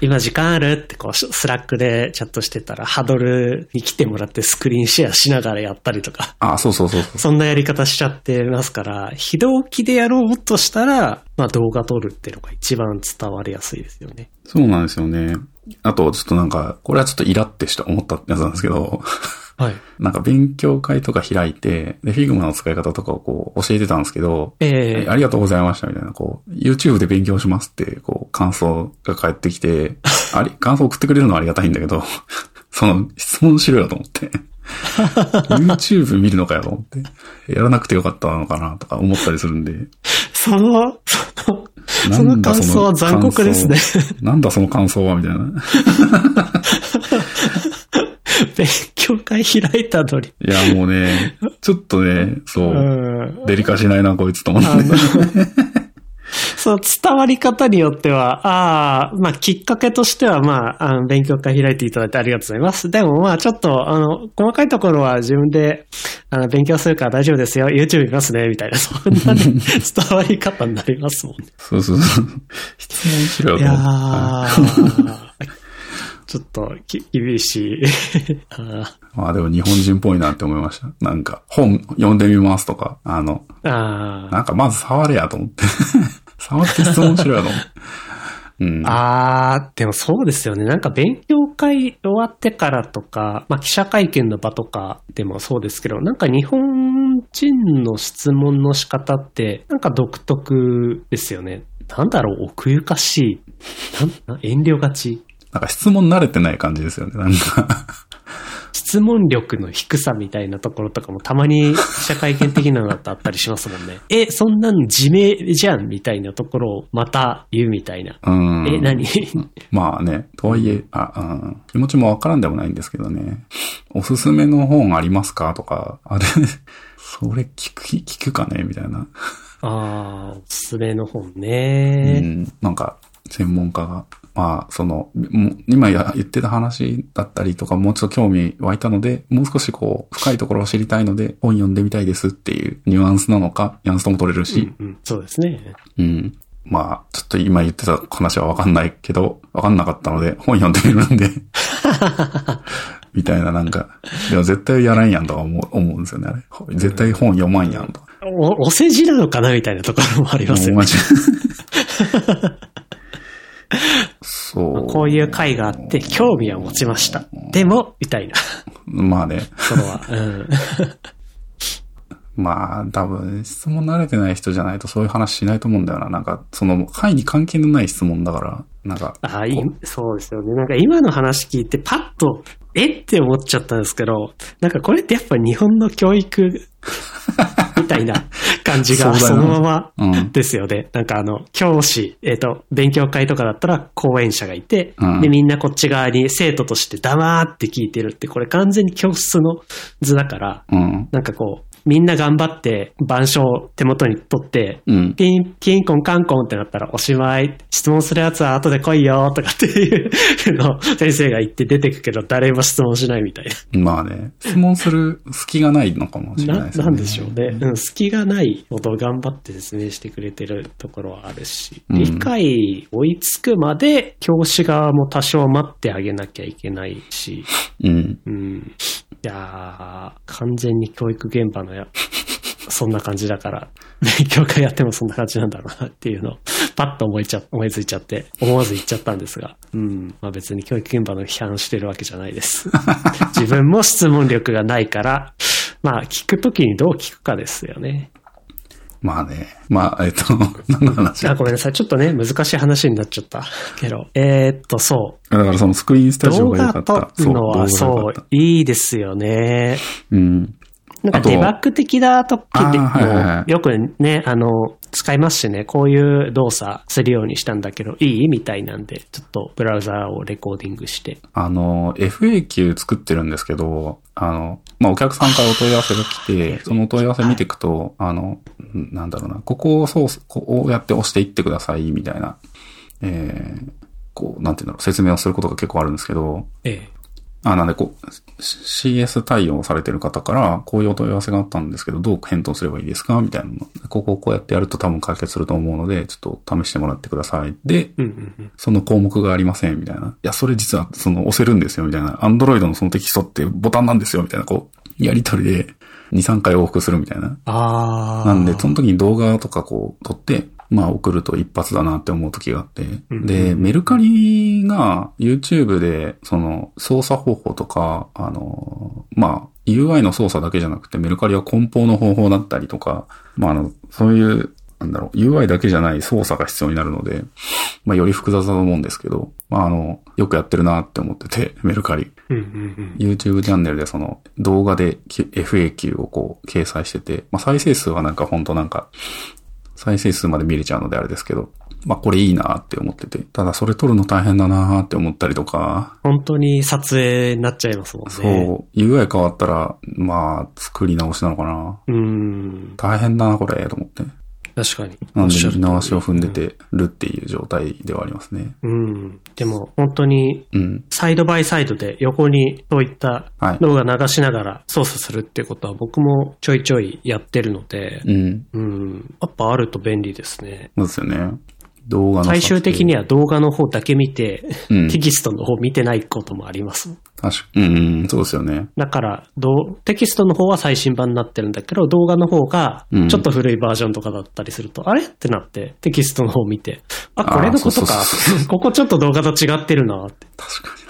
今時間あるってこう、 Slack でチャットしてたら、ハドルに来てもらってスクリーンシェアしながらやったりとか。あ、そうそうそうそう。そんなやり方しちゃってますから、非同期でやろうとしたら、まあ動画撮るっていうのが一番伝わりやすいですよね。そうなんですよね。あと、ちょっとなんか、これはちょっとイラってして思ったやつなんですけど、はい。なんか勉強会とか開いて、で、Figma の使い方とかをこう教えてたんですけど、ええありがとうございましたみたいな、こう、YouTube で勉強しますって、こう、感想が返ってきて、あり、感想送ってくれるのはありがたいんだけど、その、質問しろよと思って。YouTube 見るのかよと思って。やらなくてよかったのかなとか思ったりするんで。その、その、その感想は残酷ですね。なんだその感想はみたいな。勉強会開いたのに。いや、もうね、ちょっとね、そうう、ん。デリカしないな、こいつと思って。そう、伝わり方によっては、ああ、まあ、きっかけとしては、まあ、あの勉強会開いていただいてありがとうございます。でも、まあ、ちょっと、あの、細かいところは自分で、あの、勉強するから大丈夫ですよ。YouTube 見ますね、みたいな、そんな、ね、伝わり方になりますもんね。そうそうそう。質問しろよいや。ー、ちょっとき、厳しい。まあでも日本人っぽいなって思いました。なんか、本読んでみますとか、あの、あーなんかまず触れやと思って。触って質問しろよと思って。うん。あー、でもそうですよね。なんか勉強会終わってからとか、まあ記者会見の場とかでもそうですけど、なんか日本人の質問の仕方って、なんか独特ですよね。なんだろう、奥ゆかしい。なんな遠慮がち。なんか質問慣れてない感じですよね。なんか。質問力の低さみたいなところとかもたまに記者会見的なのだとあったりしますもんね。え、そんなん自明じゃんみたいなところをまた言うみたいな。うん。え、何？まあね、とはいえ、あ、うん、気持ちもわからんでもないんですけどね。おすすめの本ありますかとか、あれ、それ聞く、聞くかねみたいな。あー、おすすめの本うね。ん。なんか、専門家が、まあ、その、今や言ってた話だったりとか、もうちょっと興味湧いたので、もう少しこう、深いところを知りたいので、本読んでみたいですっていうニュアンスなのか、ニュアンスとも取れるし、うん、そうですね。うん。まあ、ちょっと今言ってた話はわかんないけど、わかんなかったので、本読んでみるんで。みたいななんか、でも絶対やらんやんとか思う思うんですよね、あれ。絶対本読まんやんとか。お、お世辞なのかなみたいなところもありますよね。そう。こういう会があって興味は持ちました。でも、みたいなとまあね。ころは。うん。まあ、多分、質問慣れてない人じゃないとそういう話しないと思うんだよな。なんか、その、会に関係のない質問だから、なんか、あいいそうですよね。なんか今の話聞いてパッと、えって思っちゃったんですけど、なんかこれってやっぱ日本の教育みたいな感じが そのまうんまですよね。なんかあの、教師、えっ、と、勉強会とかだったら講演者がいて、うんで、みんなこっち側に生徒として黙って聞いてるって、これ完全に教室の図だから、うん。なんかこう、みんな頑張って板書を手元に取って、うん。ピン、キンコンカンコンってなったらおしまい。質問するやつは後で来いよとかっていうの先生が言って出てくけど誰も質問しないみたいまあね、質問する隙がないのかもしれな。な、ないですね。なんでしょうね。うん、隙がないほど頑張って説明してくれてるところはあるし、うん理解追いつくまで教師側も多少待ってあげなきゃいけないし、うん。うん。いやー、完全に教育現場のや、そんな感じだから、勉強会やってもそんな感じなんだろうなっていうのを、パッと思いちゃ、思いついちゃって、思わず言っちゃったんですが、うん。まあ別に教育現場の批判してるわけじゃないです。自分も質問力がないから、まあ聞くときにどう聞くかですよね。まあね。まあ、えっと、何の話あ、ごめんなさい。ちょっとね、難しい話になっちゃった。けど。えー、っと、そう。だからそのスクリーンスタジオ動が良か画った。撮るのは、動画そういいですよね。た。うん。なんかデバッグ的な時でもいよくね、あの、使いますしね、こういう動作するようにしたんだけど、いいみたいなんで、ちょっとブラウザーをレコーディングして。あの、FAQ 作ってるんですけど、あの、まあ、お客さんからお問い合わせが来て、そのお問い合わせ見ていくと、あの、んなんだろうな、ここをそう、こうやって押していってください、みたいな、えーこう、なんていうんだろう、説明をすることが結構あるんですけど、ええ。あ、なんでこう、CS 対応されてる方から、こういうお問い合わせがあったんですけど、どう返答すればいいですか？みたいなの。ここをこうやってやると多分解決すると思うので、ちょっと試してもらってください。で、うんうんうん。その項目がありません、みたいな。いや、それ実は、その、押せるんですよ、みたいな。Android のそのテキストってボタンなんですよ、みたいな、こう、やりとりで、2、3回往復するみたいな。ああ。なんで、その時に動画とかこう、撮って、まあ送ると一発だなって思う時があって。うんで、メルカリが YouTube で、その、操作方法とか、あの、まあ、UI の操作だけじゃなくて、メルカリは梱包の方法だったりとか、まあ、あの、そういう、なんだろう、UI だけじゃない操作が必要になるので、まあ、より複雑だと思うんですけど、まあ、あの、よくやってるなって思ってて、メルカリ。うんうんうん。YouTube チャンネルでその動画でき FAQ をこう掲載してて、まあ再生数はなんかほんとなんか、再生数まで見れちゃうのであれですけど、まあこれいいなって思ってて、ただそれ撮るの大変だなって思ったりとか、本当に撮影になっちゃいますもんね。そう、UI 変わったら、まあ作り直しなのかな。う。うん。大変だなこれ、と思って。確かに。なんでおっしを踏んでてるっていう状態ではありますね。うん。でも、本当に、うん。サイドバイサイドで横にそういったはい。動画流しながら操作するっていうことは僕もちょいちょいやってるので、うん。うん。やっぱあると便利ですね。そうですよね。動画の最終的には動画の方だけ見て、うんテキストの方見てないこともあります。確かうん、うん、そうですよね。だから、どうテキストの方は最新版になってるんだけど、動画の方がうんちょっと古いバージョンとかだったりすると、あれってなって、テキストの方見て、あ、これのことか。ここちょっと動画と違ってるなって。確かに。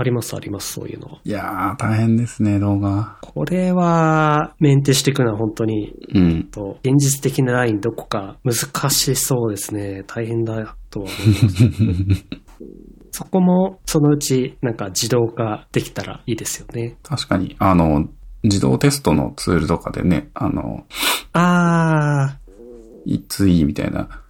ありますあります、そういうのは。いやー、大変ですね、動画。これは、メンテしていくのは本当に、うん。と現実的なラインどこか難しそうですね。大変だとは思います。そこも、そのうち、なんか自動化できたらいいですよね。確かに、あの、自動テストのツールとかでね、あの、あいついいみたいな、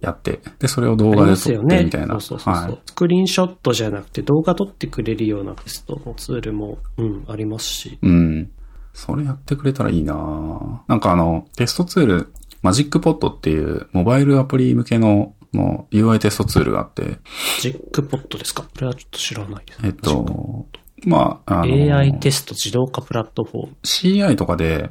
やって、で、それを動画でますよね。撮ってみたいな。そうそうそうそう、はい。スクリーンショットじゃなくて動画撮ってくれるようなテストのツールも、うん、ありますし。うん。それやってくれたらいいななんかあの、テストツール、マジックポットっていうモバイルアプリ向けのの UI テストツールがあって、ジックポットですか？これはちょっと知らないです。えっと、まあ、あの、AI テスト自動化プラットフォーム。CI とかで、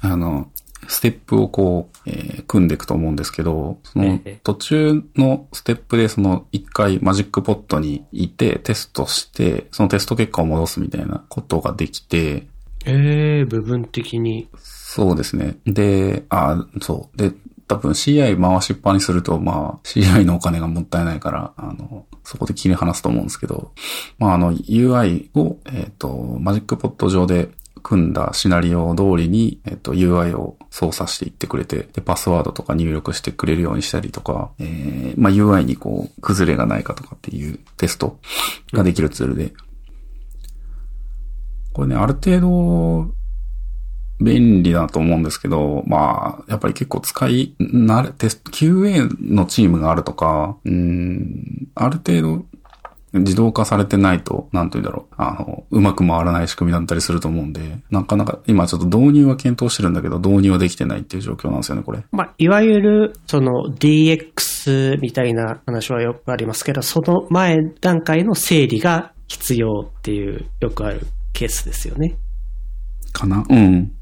あの、ステップをこう、えー組んでいくと思うんですけど、そのええ途中のステップでその一回マジックポットにいてテストして、そのテスト結果を戻すみたいなことができて、えー、部分的に。そうですね。で、あ、そう。で、多分 CI 回しっぱにすると、まあ、CI のお金がもったいないから、あの、そこで切り離すと思うんですけど、まあ、あの、UI を、えっ、と、マジックポット上で組んだシナリオ通りに、えっ、と、UI を操作していってくれて、で、パスワードとか入力してくれるようにしたりとか、えー、まあ、UI にこう、崩れがないかとかっていうテストができるツールで、これね、ある程度、便利だと思うんですけど、まあ、やっぱり結構使い慣れ、テスト、QA のチームがあるとか、うーん、ある程度自動化されてないと、なんて言うんだろう、あの、うまく回らない仕組みだったりすると思うんで、なかなか、今ちょっと導入は検討してるんだけど、導入はできてないっていう状況なんですよね、これ。まあ、いわゆる、その DX みたいな話はよくありますけど、その前段階の整理が必要っていうよくあるケースですよね。かな？うん。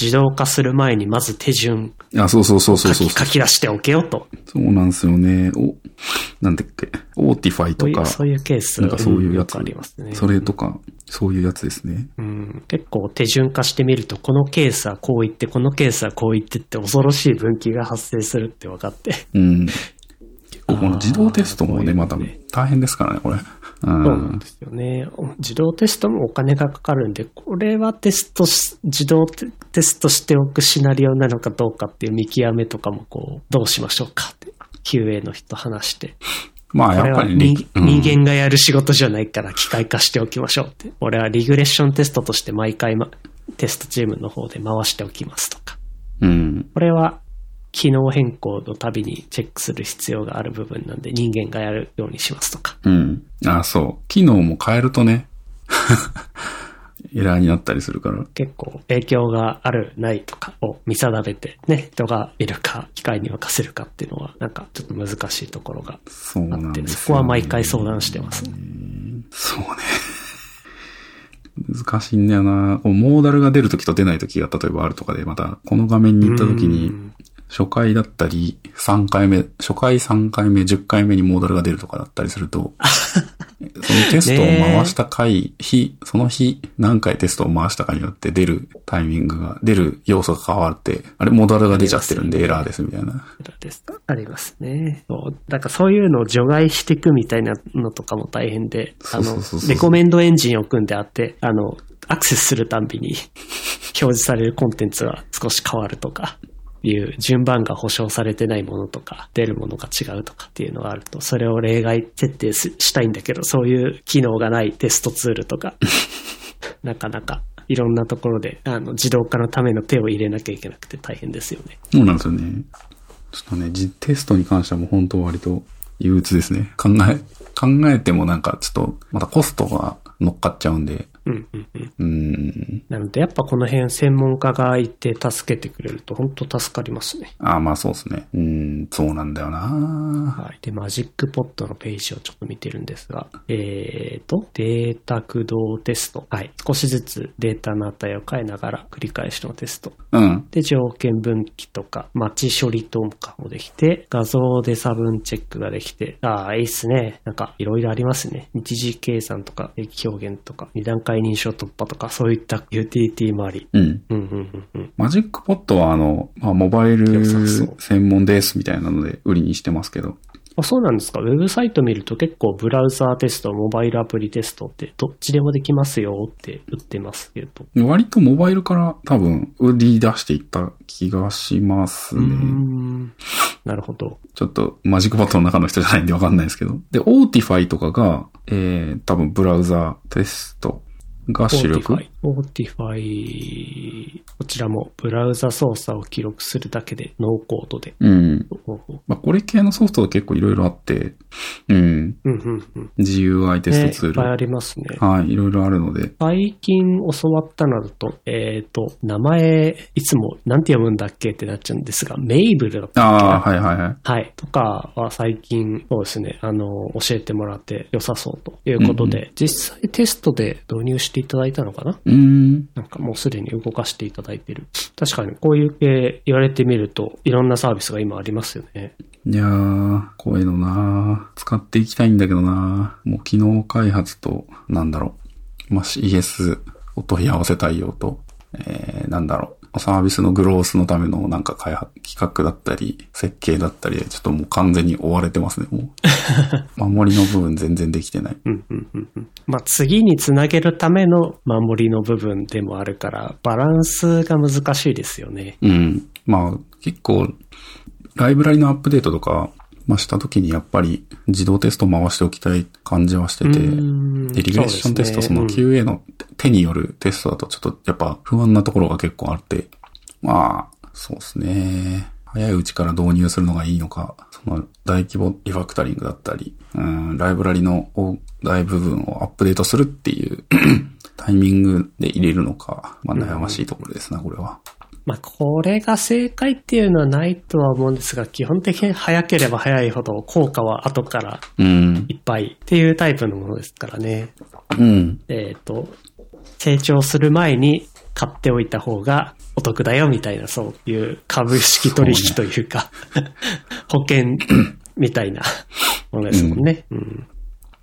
自動化する前にまず手順あ、そうそうそうそうそう書き出しておけよと。そうなんですよね。お、なんだっけ、 Autify とか、そういうケースなんかそういうやつありますね。それとか、そういうやつですね。うん、結構手順化してみると、このケースはこう言って、このケースはこう言ってって恐ろしい分岐が発生するって分かって。うん。結構この自動テストもね、また大変ですからね、これ。うそうなんんで。すよね。自動テストもお金がかかるんで、これはテストし、自動テテストしておくシナリオなのかどうかっていう見極めとかもこう、どうしましょうかって、QA の人話して。まあ、これはやっぱりね人,、うん人間がやる仕事じゃないから機械化しておきましょうって。俺はリグレッションテストとして毎回、ま、テストチームの方で回しておきますとか。うん。これは機能変更のたびにチェックする必要がある部分なんで人間がやるようにしますとか。うん。あ、そう。機能も変えるとね、エラーになったりするから。結構影響がある、ないとかを見定めて、ね、人がいるか、機械に任せるかっていうのは、なんかちょっと難しいところがあって、なんですよ、そこは毎回相談してますね。そうね。難しいんだよな。モーダルが出るときと出ないときが例えばあるとかで、またこの画面に行ったときにう、ん初回だったり、3回目、初回3回目、10回目にモーダルが出るとかだったりすると、そのテストを回した回、日、その日、何回テストを回したかによって出るタイミングが、出る要素が変わって、あれ、モーダルが出ちゃってるんでエラーですみたいな。ですありますね。そう。だからそういうのを除外していくみたいなのとかも大変で、あのレコメンドエンジンを組んであって、あの、アクセスするたんびに 表示されるコンテンツが少し変わるとか、いう順番が保証されてないものとか、出るものが違うとかっていうのがあると、それを例外設定すしたいんだけど、そういう機能がないテストツールとか、なかなかいろんなところで、あの、自動化のための手を入れなきゃいけなくて大変ですよね。そうなんですよね。ちょっとね、実テストに関してはもう本当割と憂鬱ですね。考え、考えてもなんかちょっと、またコストが乗っかっちゃうんで、うんうんうん。うーん。なので、やっぱこの辺専門家がいて助けてくれると本当助かりますね。ああ、まあそうですね。うーん、そうなんだよなはい。で、マジックポットのページをちょっと見てるんですが、えーと、データ駆動テスト。はい。少しずつデータの値を変えながら繰り返しのテスト。うん。で、条件分岐とか、待ち処理とかもできて、画像で差分チェックができて、ああ、いいっすね。なんか、いろいろありますね。日時計算とか、駅表現とか、二段階認証突破とか、そういったユーティリティもあり。うん。うん、うん、うん、うん。MagicPod はあの、まあ、モバイル専門ですみたいなので売りにしてますけど。あ、そうなんですか？ウェブサイト見ると結構ブラウザーテスト、モバイルアプリテストってどっちでもできますよって売ってますけど。割とモバイルから多分売り出していった気がしますね。ん。なるほど。ちょっと MagicPod の中の人じゃないんでわかんないですけど。で、 Autify とかが、えー、多分ブラウザーテストが主力？ Autify、こちらもブラウザ操作を記録するだけでノーコードで。うん。まあ、これ系のソフトは結構いろいろあって、うん。うんうんうん。GUI テストツール。ねいっぱいありますね。はい、いろいろあるので。最近教わったのだと、えっ、と、名前、いつもなんて読むんだっけってなっちゃうんですが、 mabl だったああ、はいはいはい。はい。とかは最近、そうですね、あの、教えてもらって良さそうということで、実際テストで導入していただいたのかな？うーん。なんかもうすでに動かしていただいてる。確かにこういう系言われてみると、いろんなサービスが今ありますよね。いやー、こういうのな使っていきたいんだけどなもう機能開発と、なんだろう。まあ、CS お問い合わせ対応と、えー、なんだろう。サービスのグロースのためのなんか開発、企画だったり、設計だったりで、ちょっともう完全に追われてますね、もう。守りの部分全然できてない。うんうんうんうん。まあ次につなげるための守りの部分でもあるから、バランスが難しいですよね。うん。まあ、結構、ライブラリのアップデートとか、まあ、した時にやっぱり自動テスト回しておきたい感じはしてて、うんで、リグレッションテスト、その QA の手によるテストだとちょっとやっぱ不安なところが結構あって、まあ、そうですね。早いうちから導入するのがいいのか、その大規模リファクタリングだったり、うん、ライブラリの大部分をアップデートするっていう タイミングで入れるのか、まあ悩ましいところですな、これは。まあ、これが正解っていうのはないとは思うんですが、基本的に早ければ早いほど効果は後からうん。いっぱいっていうタイプのものですからね。うん。えっ、と、成長する前に買っておいた方がお得だよみたいな、そういう株式取引というか、保険みたいなものですもんね。うん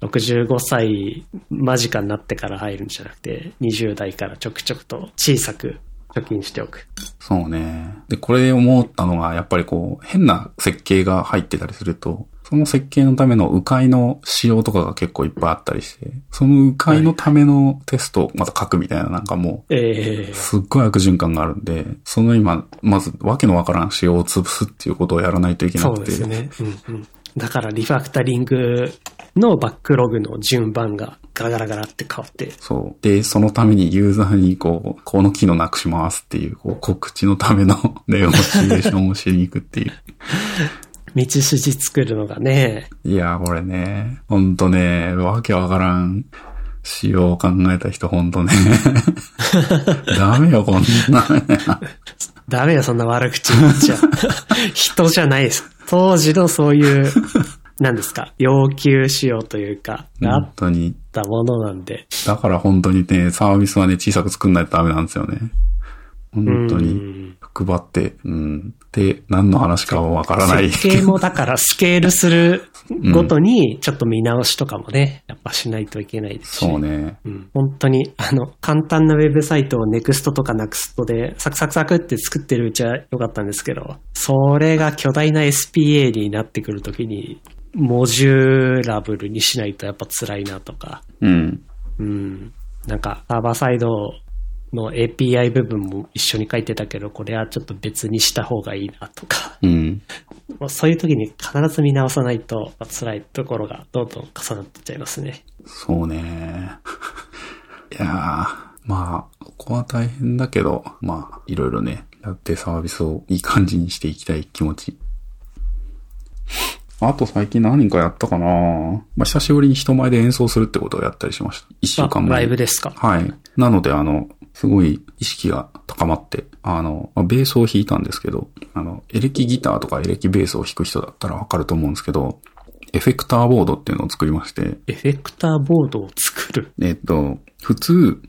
65歳間近になってから入るんじゃなくて、20代からちょくちょくと小さく貯金しておく。そうね。で、これ思ったのが、やっぱりこう、変な設計が入ってたりすると、その設計のための迂回の仕様とかが結構いっぱいあったりして、その迂回のためのテストをまた書くみたいななんかもう、ええすっごい悪循環があるんで、その今、まずわけのわからん仕様を潰すっていうことをやらないといけなくて。ですね。うんうん。だからリファクタリングのバックログの順番がガラガラガラって変わって、そう。で、そのためにユーザーにこう、この機能なくしますっていう、こう、告知のためのネゴシエーションをしに行くっていう。道筋作るのがね、いや、これね、ほんとね、わけわからん仕様を考えた人ほんとね。ダメよ、こんな。ダメよ、そんな悪口言っちゃ。人じゃないです。当時のそういう、何ですか、要求仕様というか、があっ本当に。たものなんで。だから本当にね、サービスはね、小さく作んないとダメなんですよね。本当うに。ん配って、うん。で、何の話かはわからない。設計もだから スケールするごとに、ちょっと見直しとかもね、やっぱしないといけないですし。そうね。うん、本当に、あの、簡単なウェブサイトを NEXT とか NEXT でサクサクサクって作ってるうちは良かったんですけど、それが巨大な SPA になってくるときに、モジュラブルにしないとやっぱ辛いなとか、うん。うん。なんか、サーバーサイドの API 部分も一緒に書いてたけど、これはちょっと別にした方がいいなとか、うん。そういう時に必ず見直さないと辛いところがどんどん重なってっちゃいますね。そうね。いやー、まあ、ここは大変だけど、まあ、いろいろね、やってサービスをいい感じにしていきたい気持ち。あと最近何かやったかなまあ、久しぶりに人前で演奏するってことをやったりしました。一週間あ前。ライブですか。はい。なので、あの、すごい意識が高まって、あの、まあベースを弾いたんですけど、あの、エレキギターとかエレキベースを弾く人だったらわかると思うんですけど、エフェクターボードっていうのを作りまして、エフェクターボードを作る。えっと、普通、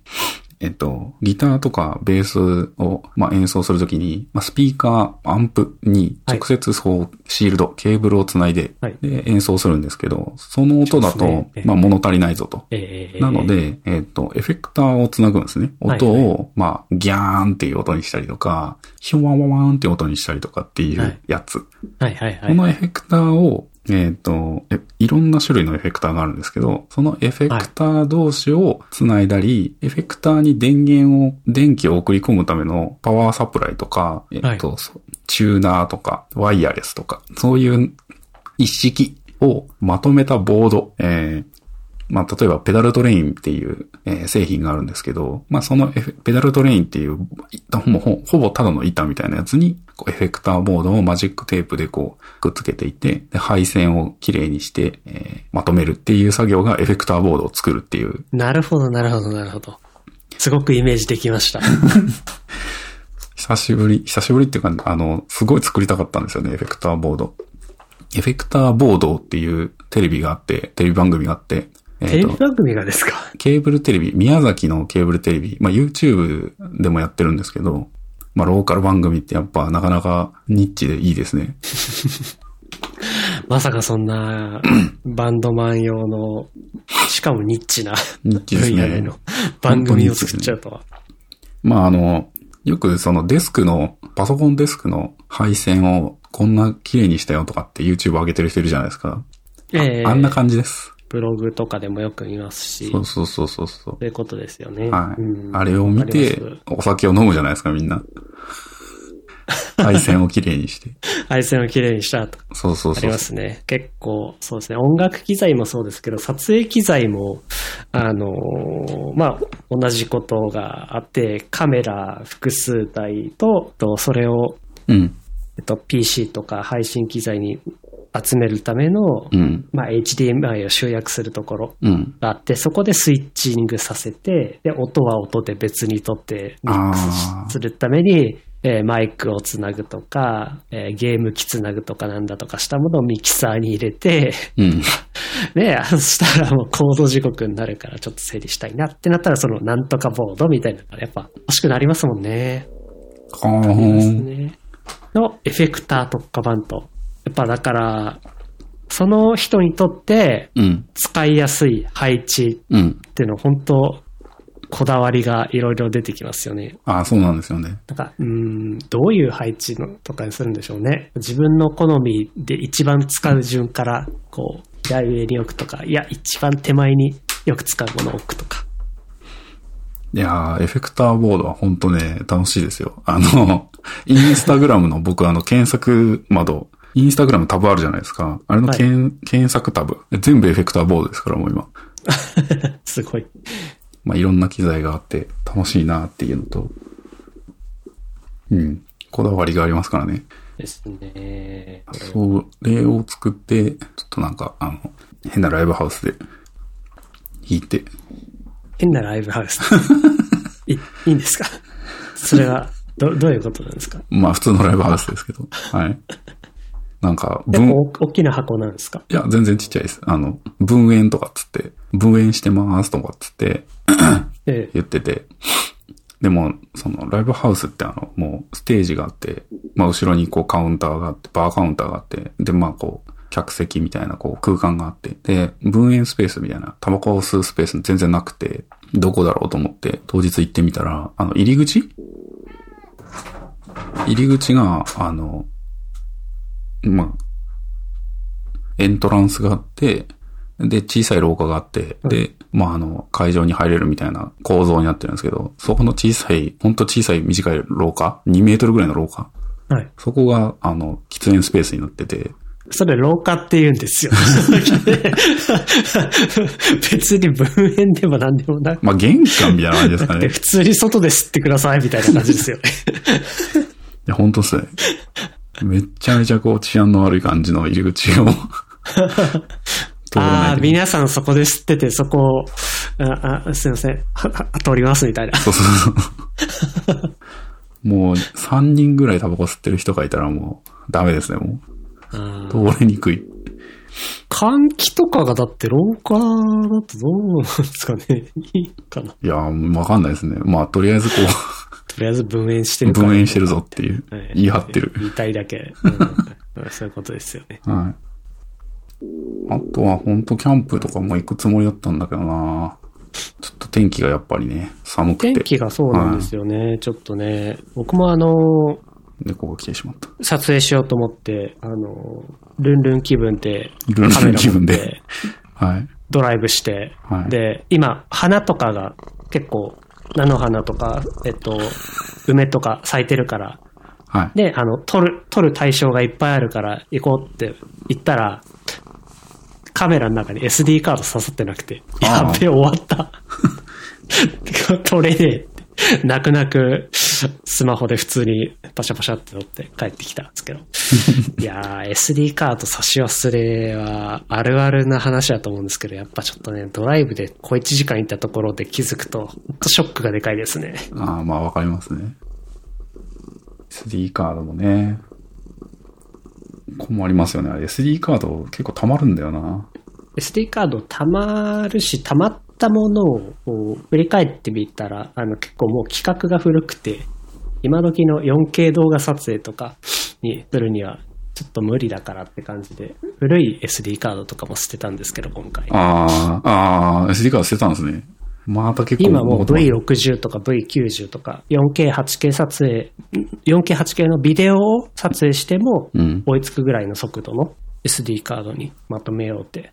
えっと、ギターとかベースを、まあ、演奏するときに、まあ、スピーカー、アンプに直接そう、シールド、ケーブルをつないで、はいで、演奏するんですけど、その音だと、まあ、物足りないぞと。えーなの、で、えっ、と、エフェクターをつなぐんですね。はい音を、まあ、ギャーンっていう音にしたりとか、ヒョワワワーンっていう音にしたりとかっていはいうやつ。はいはいはい。このエフェクターを、えっ、とえ、いろんな種類のエフェクターがあるんですけど、そのエフェクター同士をつないだり、エフェクターに電源を、電気を送り込むためのパワーサプライとか、えっ、と、そうチューナーとか、ワイヤレスとか、そういう一式をまとめたボード、えーまあ、例えば、ペダルトレインっていう、えー製品があるんですけど、まあ、そのペダルトレインっていう、いほほほぼただの板みたいなやつに、こうエフェクターボードをマジックテープでこう、くっつけていて、で配線をきれいにして、えーまとめるっていう作業がエフェクターボードを作るっていう、なるほど、なるほど、なるほど。すごくイメージできました。久しぶり、久しぶりっていうか、あの、すごい作りたかったんですよね、エフェクターボード。エフェクターボードっていうテレビがあって、テレビ番組があって、えーとテレビ番組がですか？ケーブルテレビ、宮崎のケーブルテレビ、まあ YouTube でもやってるんですけど、まあローカル番組ってやっぱなかなかニッチでいいですね。まさかそんな、バンドマン用の、しかもニッチなニッチですねの。番組を作っちゃうとは。まああの、よくそのデスクの、パソコンデスクの配線をこんな綺麗にしたよとかって YouTube 上げてる人いるじゃないですか。ええあんな感じです。ブログとかでもよく見ますし、そうそうそうそうそう。いうことですよね。はい。うんあれを見てお酒を飲むじゃないですか、みんな。配線をきれいにして。配線をきれいにしたとかそうそうそうありま。すね。結構、そうですね。音楽機材もそうですけど、撮影機材も、あのーまあ、同じことがあって、カメラ複数台と、とそれを、うん。えっと、PC とか配信機材に集めるための、うん。まあ、HDMI を集約するところうん。があって、そこでスイッチングさせて、で、音は音で別にとってミックスするために、えーマイクをつなぐとか、えーゲーム機つなぐとかなんだとかしたものをミキサーに入れて、うん。ね、そしたらもうコード時刻になるからちょっと整理したいなってなったら、そのなんとかボードみたいなのがやっぱ欲しくなりますもんね。はあすーね。のエフェクター特化版と。やっぱだから、その人にとってうん。使いやすい配置うん。っていうの本当こだわりがいろいろ出てきますよね。ああ、そうなんですよね。なんか、うーん、どういう配置のとかにするんでしょうね。自分の好みで一番使う順から、こう、左上に置くとか、いや、一番手前によく使うものを置くとか。いやー、エフェクターボードは本当ね、楽しいですよ。あの、インスタグラムの僕あの検索窓、インスタグラムタブあるじゃないですか。あれの検,、検索タブ。全部エフェクターボードですから、もう今。すごい。まあ、いろんな機材があって楽しいなっていうのと、うん。こだわりがありますからね。ですね。それを作って、ちょっとなんか、あの、変なライブハウスで弾いて、変なライブハウス。いいいんですか？それは、ど、どういうことなんですか？まあ普通のライブハウスですけど。はい。なんか、結分、構大きな箱なんですか？いや、全然ちっちゃいです。あの、分園とかっつって、分園してますとかっつってええ。言ってて、でも、その、ライブハウスってあの、もう、ステージがあって、まあ、後ろにこう、カウンターがあって、バーカウンターがあって、で、まあ、こう、客席みたいな、こう、空間があって、で、分園スペースみたいな、タバコを吸うスペース全然なくて、どこだろうと思って、当日行ってみたら、あの、入り口？入り口が、あの、まあ、エントランスがあって、で、小さい廊下があって、で、まあ、あの、会場に入れるみたいな構造になってるんですけど、そこの小さい、ほんと小さい短い廊下 ?2 メートルぐらいの廊下はい。そこが、あの、喫煙スペースになってて、それ廊下って言うんですよ。別に文園でも何でもなくまあ、玄関みたいな感じですかて、ね。普通に外で吸ってくださいみたいな感じですよね。いや、ほんとっすね。めっちゃめちゃこう治安の悪い感じの入り口を ああ。皆さんそこで吸ってて、そこを、ああすいません、通りますみたいな。そうそうそう。もう3人ぐらいタバコ吸ってる人がいたらもうダメですね、もう。通りにくい。換気とかがだって廊下だとどうなんですかね いいかな。いやー、わかんないですね。まあ、とりあえずことりあえず分園してう、る。分園してるぞっていうはい、言い張ってる。言いたいだけ。うん そういうことですよね。はい。あとは本当キャンプとかも行くつもりだったんだけどなちょっと天気がやっぱりね、寒くて。天気がそうなんですよね。ちょっとね、僕もあの、猫が来てしまった。撮影しようと思って、あの、ルンルン気分で、ルンルン気分で はい。ドライブして、はいで、今、花とかが結構、菜の花とか、えっと、梅とか咲いてるから、はい。で、あの、撮る、撮る対象がいっぱいあるから行こうって言ったら、カメラの中に SD カード刺さってなくて、やっべ、終わった。撮れねえ。泣く泣く、スマホで普通にパシャパシャって撮って帰ってきたんですけど。いやー、SD カード差し忘れはあるあるな話だと思うんですけど、やっぱちょっとね、ドライブで小1時間行ったところで気づくと、ほんとショックがでかいですね。ああ、まあわかりますね。SD カードもね、困りますよね。SD カード結構溜まるんだよな。SD カード溜まるし、溜まったものを振り返ってみたら、あの結構もう規格が古くて、今時の 4K 動画撮影とかにするにはちょっと無理だからって感じで、古い SD カードとかも捨てたんですけど、今回。ああ、ああ、SD カード捨てたんですね。また結構。今もう V60 とか V90 とか 4K、8K 撮影、4K、8K のビデオを撮影してもうん。追いつくぐらいの速度の SD カードにまとめようって。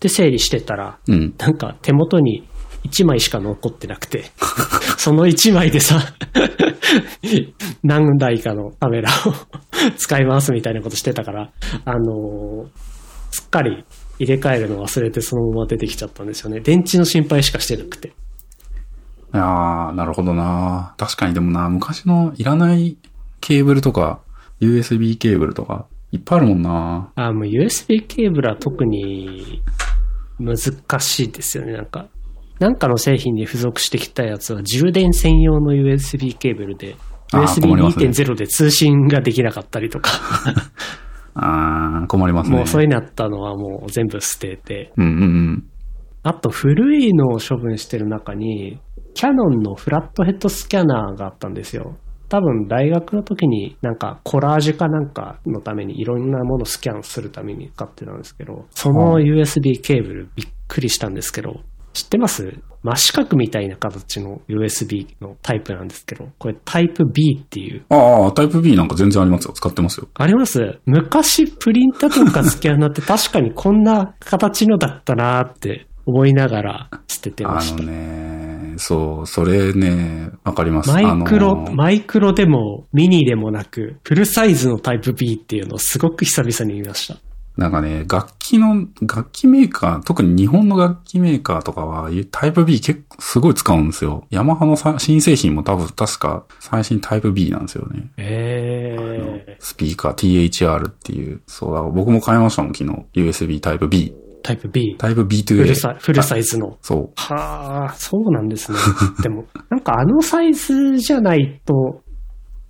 で整理してたら、うん。なんか手元に1枚しか残ってなくて、その1枚でさ、何台かのカメラを 使いますみたいなことしてたから、あのーすっかり入れ替えるの忘れてそのまま出てきちゃったんですよね。電池の心配しかしてなくて。ああ、なるほどな。確かにでもな、昔のいらないケーブルとか、USB ケーブルとか、いっぱいあるもんな。あ、もう USB ケーブルは特に難しいですよね。なんか、なんかの製品に付属してきたやつは充電専用の USB ケーブルで、あー困りますね USB2.0 で通信ができなかったりとか、ああ、困りますね。もうそういうのあったのはもう全部捨てて、うんうんうん。あと古いのを処分してる中に、キャノンのフラットヘッドスキャナーがあったんですよ。多分大学の時になんかコラージュかなんかのためにいろんなものをスキャンするために使ってたんですけど、その USB ケーブルびっくりしたんですけど、知ってます？真四角みたいな形の USB のタイプなんですけど、これタイプ B っていう。ああ、タイプ B なんか全然ありますよ。使ってますよ。あります？昔プリンタとかスキャナーって 確かにこんな形のだったなーって思いながら捨ててまあのした。ね、そう、それね、わかります。マイクロ、あのマイクロでもミニでもなく、フルサイズのタイプ B っていうのをすごく久々に見ました。なんかね、楽器の、楽器メーカー、特に日本の楽器メーカーとかは、タイプ B 結構すごい使うんですよ。ヤマハのさ新製品も多分確か最新タイプ B なんですよね。えスピーカー THR っていう。そうだ、僕も買いましたもん、昨日。USB タイプ B。ー、タイプ B。タイプ B フ to A ル。サイフルサイズの。そう。はあ、そうなんですね。でも、なんかあのサイズじゃないと、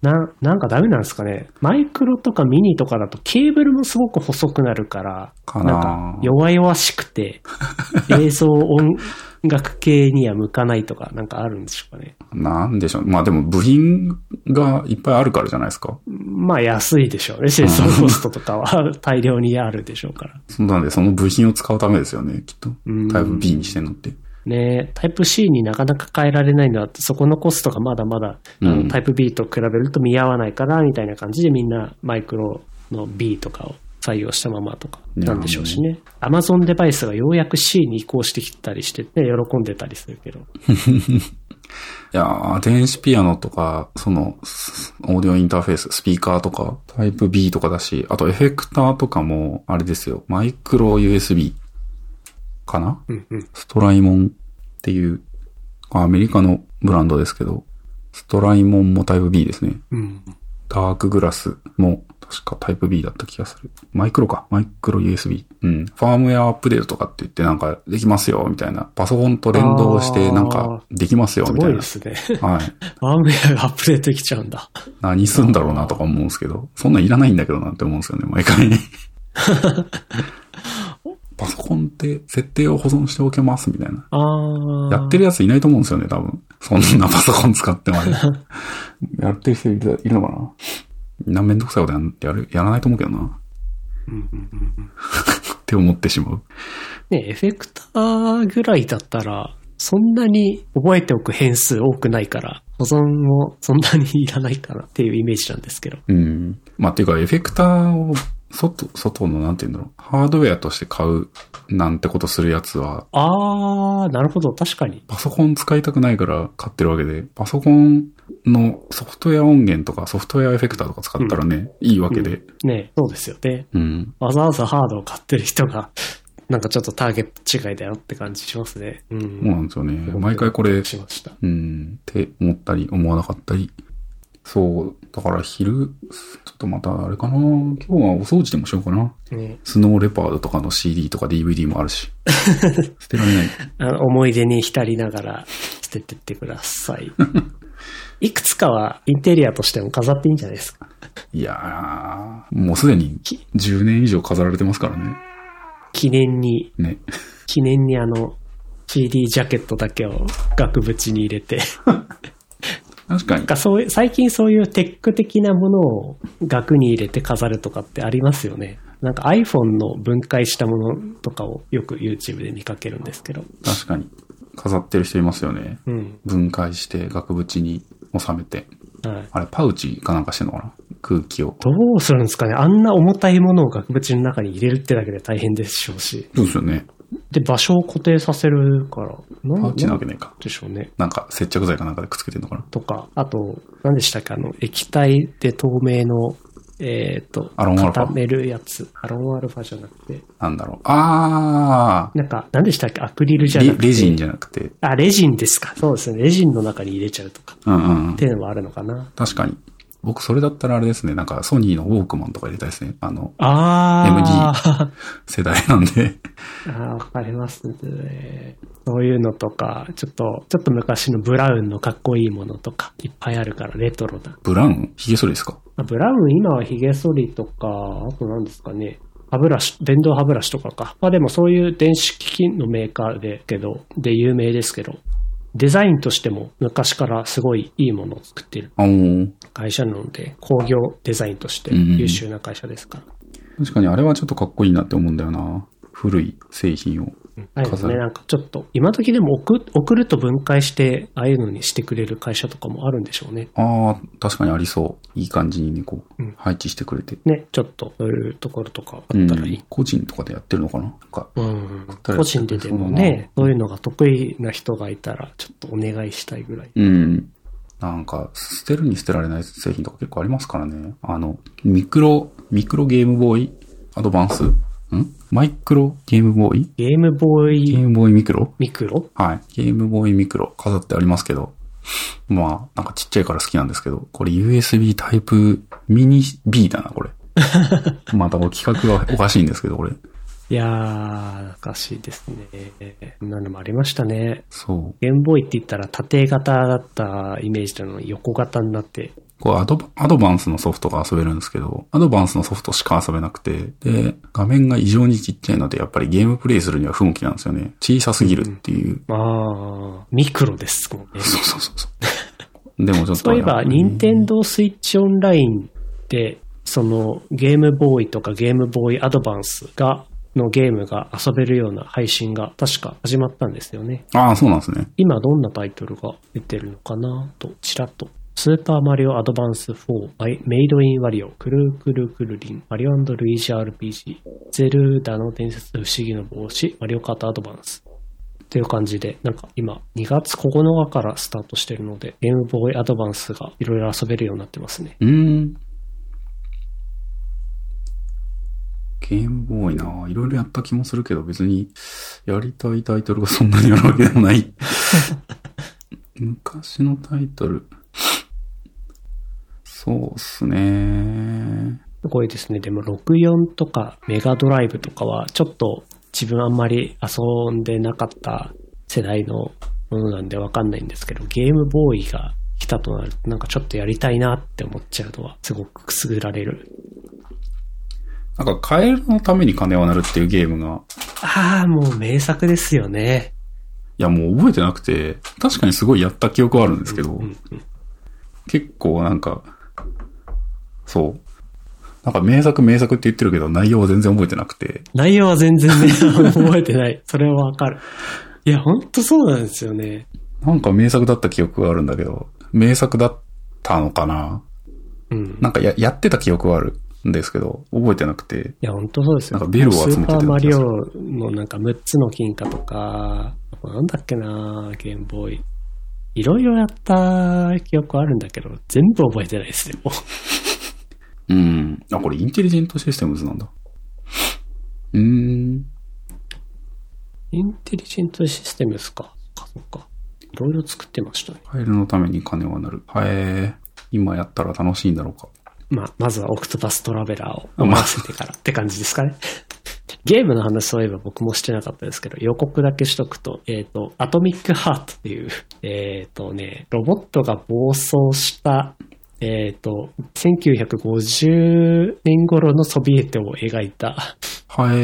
な、なんかダメなんですかね。マイクロとかミニとかだとケーブルもすごく細くなるから、かななんか弱々しくて、映像音楽系には向かないとか、なんかあるんでしょうかね。なんでしょう。まあでも部品がいっぱいあるからじゃないですか。まあ安いでしょうね。製造コストとかは 大量にあるでしょうから。そんなんでその部品を使うためですよね、きっとうん。タイプ B にしてんのって。ねタイプ C になかなか変えられないのは、そこのコストがまだまだ、うんタイプ B と比べると見合わないから、みたいな感じでみんなマイクロの B とかを採用したままとかなんでしょうしね。Amazon デバイスがようやく C に移行してきたりしてね、喜んでたりするけど。いやー、電子ピアノとか、その、スオーディオインターフェース、スピーカーとか、タイプ B とかだし、あとエフェクターとかも、あれですよ、マイクロ USB かな？うんうん。ストライモンっていう、アメリカのブランドですけど、ストライモンもタイプ B ですね。うん。ダークグラスも確かタイプ B だった気がする。マイクロか。マイクロ USB。うん。ファームウェアアップデートとかって言ってなんかできますよ、みたいな。パソコンと連動してなんかできますよ、すみたいな。ごいですね。はい。アームウェアがアップデートできちゃうんだ。何すんだろうなとか思うんですけど、そんなんいらないんだけどなって思うんですよね、毎回。パソコンって設定を保存しておけますみたいな。あー。やってるやついないと思うんですよね、多分。そんなパソコン使ってまで。やってる人いるのかな？なめんどくさいことやる、やらないと思うけどな。うんうんうんうんって思ってしまう。ね、エフェクターぐらいだったら、そんなに覚えておく変数多くないから、保存もそんなにいらないかなっていうイメージなんですけど。うん。まあ、っていうか、エフェクターを、外、外の、なんて言うんだろう。ハードウェアとして買う、なんてことするやつは、あー、なるほど、確かに。パソコン使いたくないから買ってるわけで、パソコンのソフトウェア音源とかソフトウェアエフェクターとか使ったらね、いいわけで。ね、そうですよね。うん。わざわざハードを買ってる人が、なんかちょっとターゲット違いだよって感じしますね。う。そうんなんですよね。毎回これ、しました。うん、って思ったり、思わなかったり。そう。だから昼、ちょっとまたあれかな。今日はお掃除でもしようかな。ね、スノーレパードとかの CD とか DVD もあるし。捨てられない。あの思い出に浸りながら 捨ててってください。いくつかはインテリアとしても飾っていいんじゃないですか？いやー、もうすでに10年以上飾られてますからね。記念に、ね。記念にあの、CD ジャケットだけを額縁に入れて、確かになん。かそう、最近そういうテック的なものを額に入れて飾るとかってありますよね。なんか iPhone の分解したものとかをよく YouTube で見かけるんですけど。確かに。飾ってる人いますよね。うん。分解して額縁に収めて。はい。あれ、パウチかなんかしてんのかな？空気を。どうするんですかねあんな重たいものを額縁の中に入れるってだけで大変でしょうし。そうですよね。で、場所を固定させるから。なパウチなわけんねえか。でしょうね。なんか接着剤かなんかでくっつけてんのかな？とか、あと、何でしたっけあの、液体で透明の、えっ、と、アロンアルファ固めるやつ。アロンアルファじゃなくて、なんだろう。あなんか、何でしたっけアクリルじーレゃなくて。レジンじゃなくて。あ、レジンですか。そうですね。レジンの中に入れちゃうとか。うんうんうんって。いうのもあるのかな。確かに。僕、それだったらあれですね。なんか、ソニーのウォークマンとか入れたいですね。あの、あー。世代なんで。あーわかりますね。そういうのとか、ちょっと、ちょっと昔のブラウンのかっこいいものとか、いっぱいあるから、レトロな。ブラウン？ヒゲ剃りですか？あブラウン、今は髭剃りとか、あと何ですかね。歯ブラシ、電動歯ブラシとかか。まあでもそういう電子機器のメーカーで、けど、で有名ですけど、デザインとしても昔からすごいいいものを作っている会社なので、工業デザインとしてうんうん優秀な会社ですか？ら。確かにあれはちょっとかっこいいなって思うんだよな。古い製品を。ああいうのね、飾るなんかちょっと、今時でも送送ると分解して、ああいうのにしてくれる会社とかもあるんでしょうね。ああ、確かにありそう。いい感じにね、こう、うん配置してくれて。ね、ちょっと、そういうところとかあうんったらいい。。個人とかでやってるのかな？なんか、うん。個人ででもね、そういうのが得意な人がいたら、ちょっとお願いしたいぐらい。うん。なんか、捨てるに捨てられない製品とか結構ありますからね。あの、ミクロ、ミクロゲームボーイ？アドバンス？ん？マイクロゲームボーイ？ゲームボーイ？ゲームボーイミクロ？ミクロ？はい。ゲームボーイミクロ飾ってありますけど。まあ、なんかちっちゃいから好きなんですけど、これ USB タイプミニ B だな、これ。またこれ企画がおかしいんですけど、これ。いやー、懐かしいですね。こんなのもありましたね。そう。ゲームボーイって言ったら縦型だったイメージなのに横型になって、こうアドバ、アドバンスのソフトが遊べるんですけど、アドバンスのソフトしか遊べなくて、で、画面が異常にちっちゃいので、やっぱりゲームプレイするには不向きなんですよね。小さすぎるっていう。まあ、ミクロですもんね。そうそうそうそう。でもちょっと。そういえば、任天堂スイッチオンラインで、そのゲームボーイとかゲームボーイアドバンスが、のゲームが遊べるような配信が確か始まったんですよね。ああ、そうなんですね。今どんなタイトルが出てるのかなと、ちらっと。スーパーマリオアドバンス4、マイメイドインワリオ、クルークルクルリン、マリオルイージ RPG、ゼルダの伝説不思議の帽子、マリオカートアドバンス。っていう感じで、なんか今2月9日からスタートしてるので、ゲームボーイアドバンスがいろいろ遊べるようになってますね。うーん。ゲームボーイないろいろやった気もするけど、別にやりたいタイトルがそんなにあるわけでもない。昔のタイトル。そうっすね。すごいですね。でも64とかメガドライブとかはちょっと自分あんまり遊んでなかった世代のものなんでわかんないんですけど、ゲームボーイが来たとなるとなんかちょっとやりたいなって思っちゃうのはすごくくすぐられる。なんか、カエルのために金は鳴るっていうゲームが、ああ、もう名作ですよね。いやもう覚えてなくて、確かにすごいやった記憶はあるんですけど、うんうん結構なんか、そう。なんか名作名作って言ってるけど内容は全然覚えてなくて、内容は全然ね、覚えてない。それはわかる。いや、ほんとそうなんですよね。なんか名作だった記憶があるんだけど、名作だったのかなうん。なんかや、やってた記憶はあるんですけど、覚えてなくて。いや、本当そうですよ。なんかビルを集めてたスーパーマリオのなんか6つの金貨とか、なんだっけなゲームボーイ。いろいろやった記憶あるんだけど、全部覚えてないですね。もううん。あ、これインテリジェントシステムズなんだ。うーん。インテリジェントシステムですか。か、そっか。いろいろ作ってましたね。カエルのために金は鳴る。はえー。今やったら楽しいんだろうか。まあ、まずはオクトパストラベラーを思わせてからって感じですかね。ゲームの話そういえば僕もしてなかったですけど、予告だけしとくと、えっ、と、アトミックハートっていう、えっ、とね、ロボットが暴走した、えっ、と、1950年頃のソビエトを描いた、は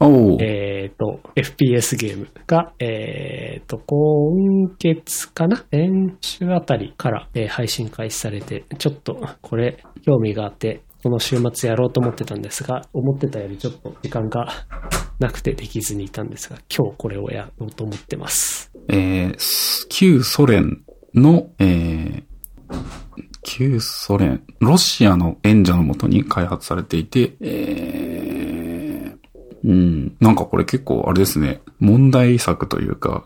えー。おー。えっ、と、FPS ゲームが、えっ、と、今月かな？先週あたりから、えー配信開始されて、ちょっとこれ興味があって、この週末やろうと思ってたんですが、思ってたよりちょっと時間がなくてできずにいたんですが、今日これをやろうと思ってます。えーす旧ソ連の、えー旧ソ連、ロシアの援助のもとに開発されていて、えーうん、なんかこれ結構あれですね、問題作というか、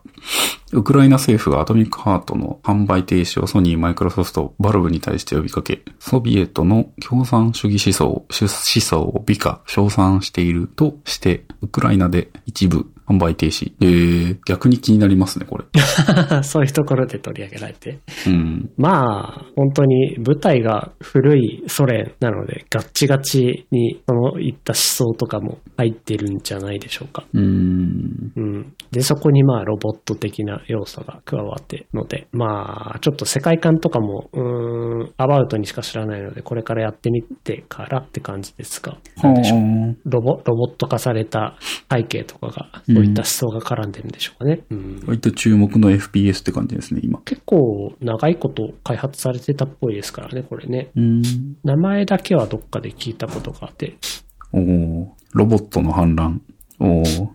ウクライナ政府がアトミックハートの販売停止をソニー、マイクロソフト、バルブに対して呼びかけ、ソビエトの共産主義思想、思想を美化、称賛しているとして、ウクライナで一部販売停止。えー、逆に気になりますね、これ。そういうところで取り上げられて。うん。まあ、本当に舞台が古いソ連なので、ガッチガチにそのいった思想とかも入ってるんじゃないでしょうか。うーん。うん。で、そこにまあロボット的な要素が加わってので、まあ、ちょっと世界観とかも、うーん、アバウトにしか知らないので、これからやってみてからって感じですが、なんでしょう。はロボ、ロボット化された背景とかが、そういった思想が絡んでるんでしょうかね。うんあ。割と注目の FPS って感じですね、今。結構長いこと開発されてたっぽいですからね、これね。うーん。名前だけはどっかで聞いたことがあって、おーロボットの反乱。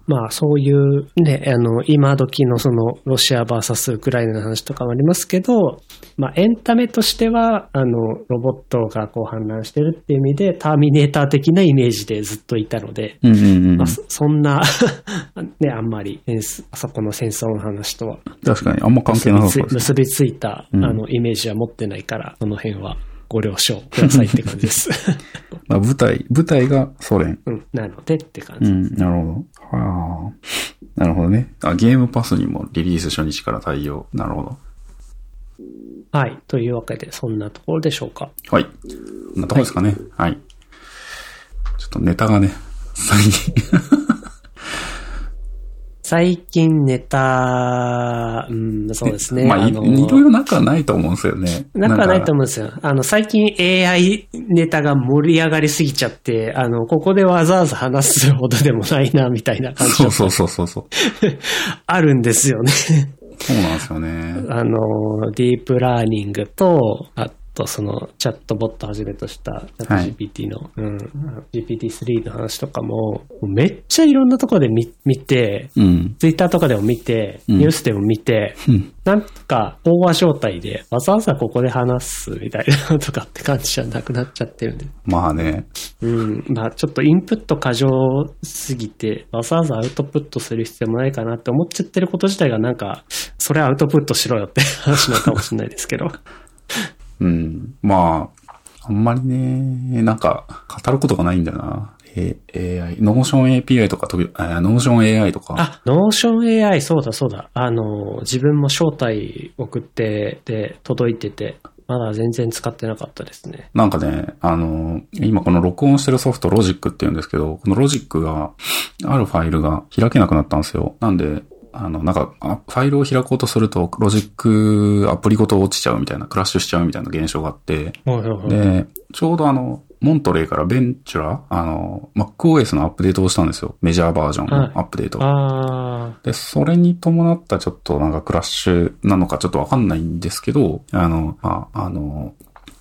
まあそういうね、あの、今時のそのロシア VS ウクライナの話とかもありますけど、まあエンタメとしては、あの、ロボットがこう反乱してるっていう意味で、ターミネーター的なイメージでずっといたので、うんうんうんまあ。そそんな、ね、あんまりあそこの戦争の話とは確かに、あんま関係なさそうです。結びついた、うんあの、イメージは持ってないから、その辺はご了承くださいって感じです。まあ、舞台、舞台がソ連。うん、なのでって感じ。うん、なるほど。はあ。なるほどね。あ、ゲームパスにもリリース初日から対応。なるほど。はい。というわけで、そんなところでしょうか。はい。こんなとこですかね。はい。ちょっとネタがね、最近最近ネタ、うん、そうですね。まあ、いのいろいろ仲ないと思うんですよね。仲はないと思思うんですよ。あの、最近 AI ネタが盛り上がりすぎちゃって、あの、ここでわざわざ話すほどでもないな、みたいな感じがそうそうそうそうそう。あるんですよね。そうなんですよね。あの、ディープラーニングと、あとそのチャットボットをはじめとしたチャット GPT の、うん、GPT-3 の話とかも、めっちゃいろんなところで見見て、うん。ツイッターとかでも見て、うんニュースでも見て、うん。なんか、飽和状態で、わざわざここで話すみたいなとかって感じじゃなくなっちゃってるんで。まあね。うん。まあ、ちょっとインプット過剰すぎて、わざわざアウトプットする必要もないかなって思っちゃってること自体がなんか、それアウトプットしろよって話なのかもしれないですけど。うん。まあ、あんまりね、なんか、語ることがないんだよな。え AI、 Notion API とか、 Notion AI とか。あ、ノーション AI、そうだそうだ。あの、自分も招待送って、で、届いてて、まだ全然使ってなかったですね。なんかね、あの、今この録音してるソフトロジックって言うんですけど、このロジックが、あるファイルが開けなくなったんですよ。なんで、あの、なんか、あファイルを開こうとすると、ロジックアプリごと落ちちゃうみたいな、クラッシュしちゃうみたいな現象があって、はいはいはい。で、ちょうどあの、モントレーからベンチュラ、あの、MacOS のアップデートをしたんですよ。メジャーバージョンのアップデート。あで、それに伴ったちょっとなんかクラッシュなのかちょっとわかんないんですけど、あの、まあ、あの、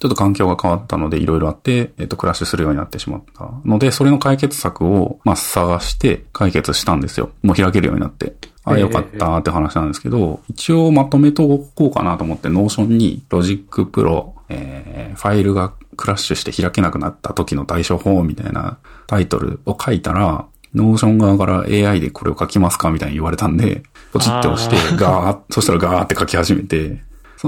ちょっと環境が変わったのでいろいろあって、えっと、クラッシュするようになってしまったので、それの解決策を、まあ、探して解決したんですよ。もう開けるようになって。あ、ええよかったって話なんですけど、一応まとめとこうかなと思って、 Notion に Logic Pro、えー、ファイルがクラッシュして開けなくなった時の対処法みたいなタイトルを書いたら、 Notion 側から AI でこれを書きますかみたいに言われたんで、ポチって押してあ、ガーッ、そしたらガーって書き始めて、そ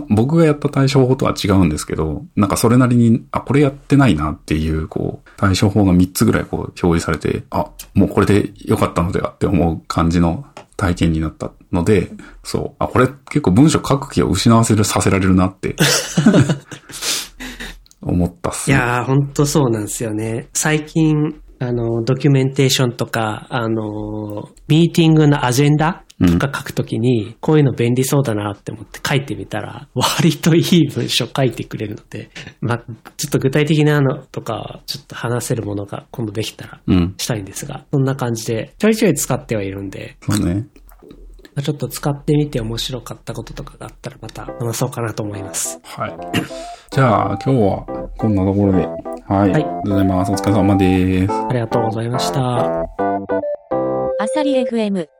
僕がやった対処法とは違うんですけど、なんかそれなりに、あ、これやってないなっていう、こう、対処法が3つぐらいこう表示されて、あ、もうこれで良かったのではって思う感じの体験になったので、そう、あ、これ結構文章書く気を失わせる、させられるなって、思ったっすね。いやー、ほんとそうなんですよね。最近、あの、ドキュメンテーションとか、あの、ミーティングのアジェンダとか書くときに、こういうの便利そうだなって思って書いてみたら、割といい文章書いてくれるので、まあ、ちょっと具体的なのとか、ちょっと話せるものが今度できたらうん。したいんですが、そんな感じで、ちょいちょい使ってはいるんで、そうね。まあちょっと使ってみて面白かったこととかがあったらまた話そうかなと思います。はい。じゃあ、今日はこんなところで。はい。はいありがとうございます。お疲れ様です。ありがとうございました。アサリ FM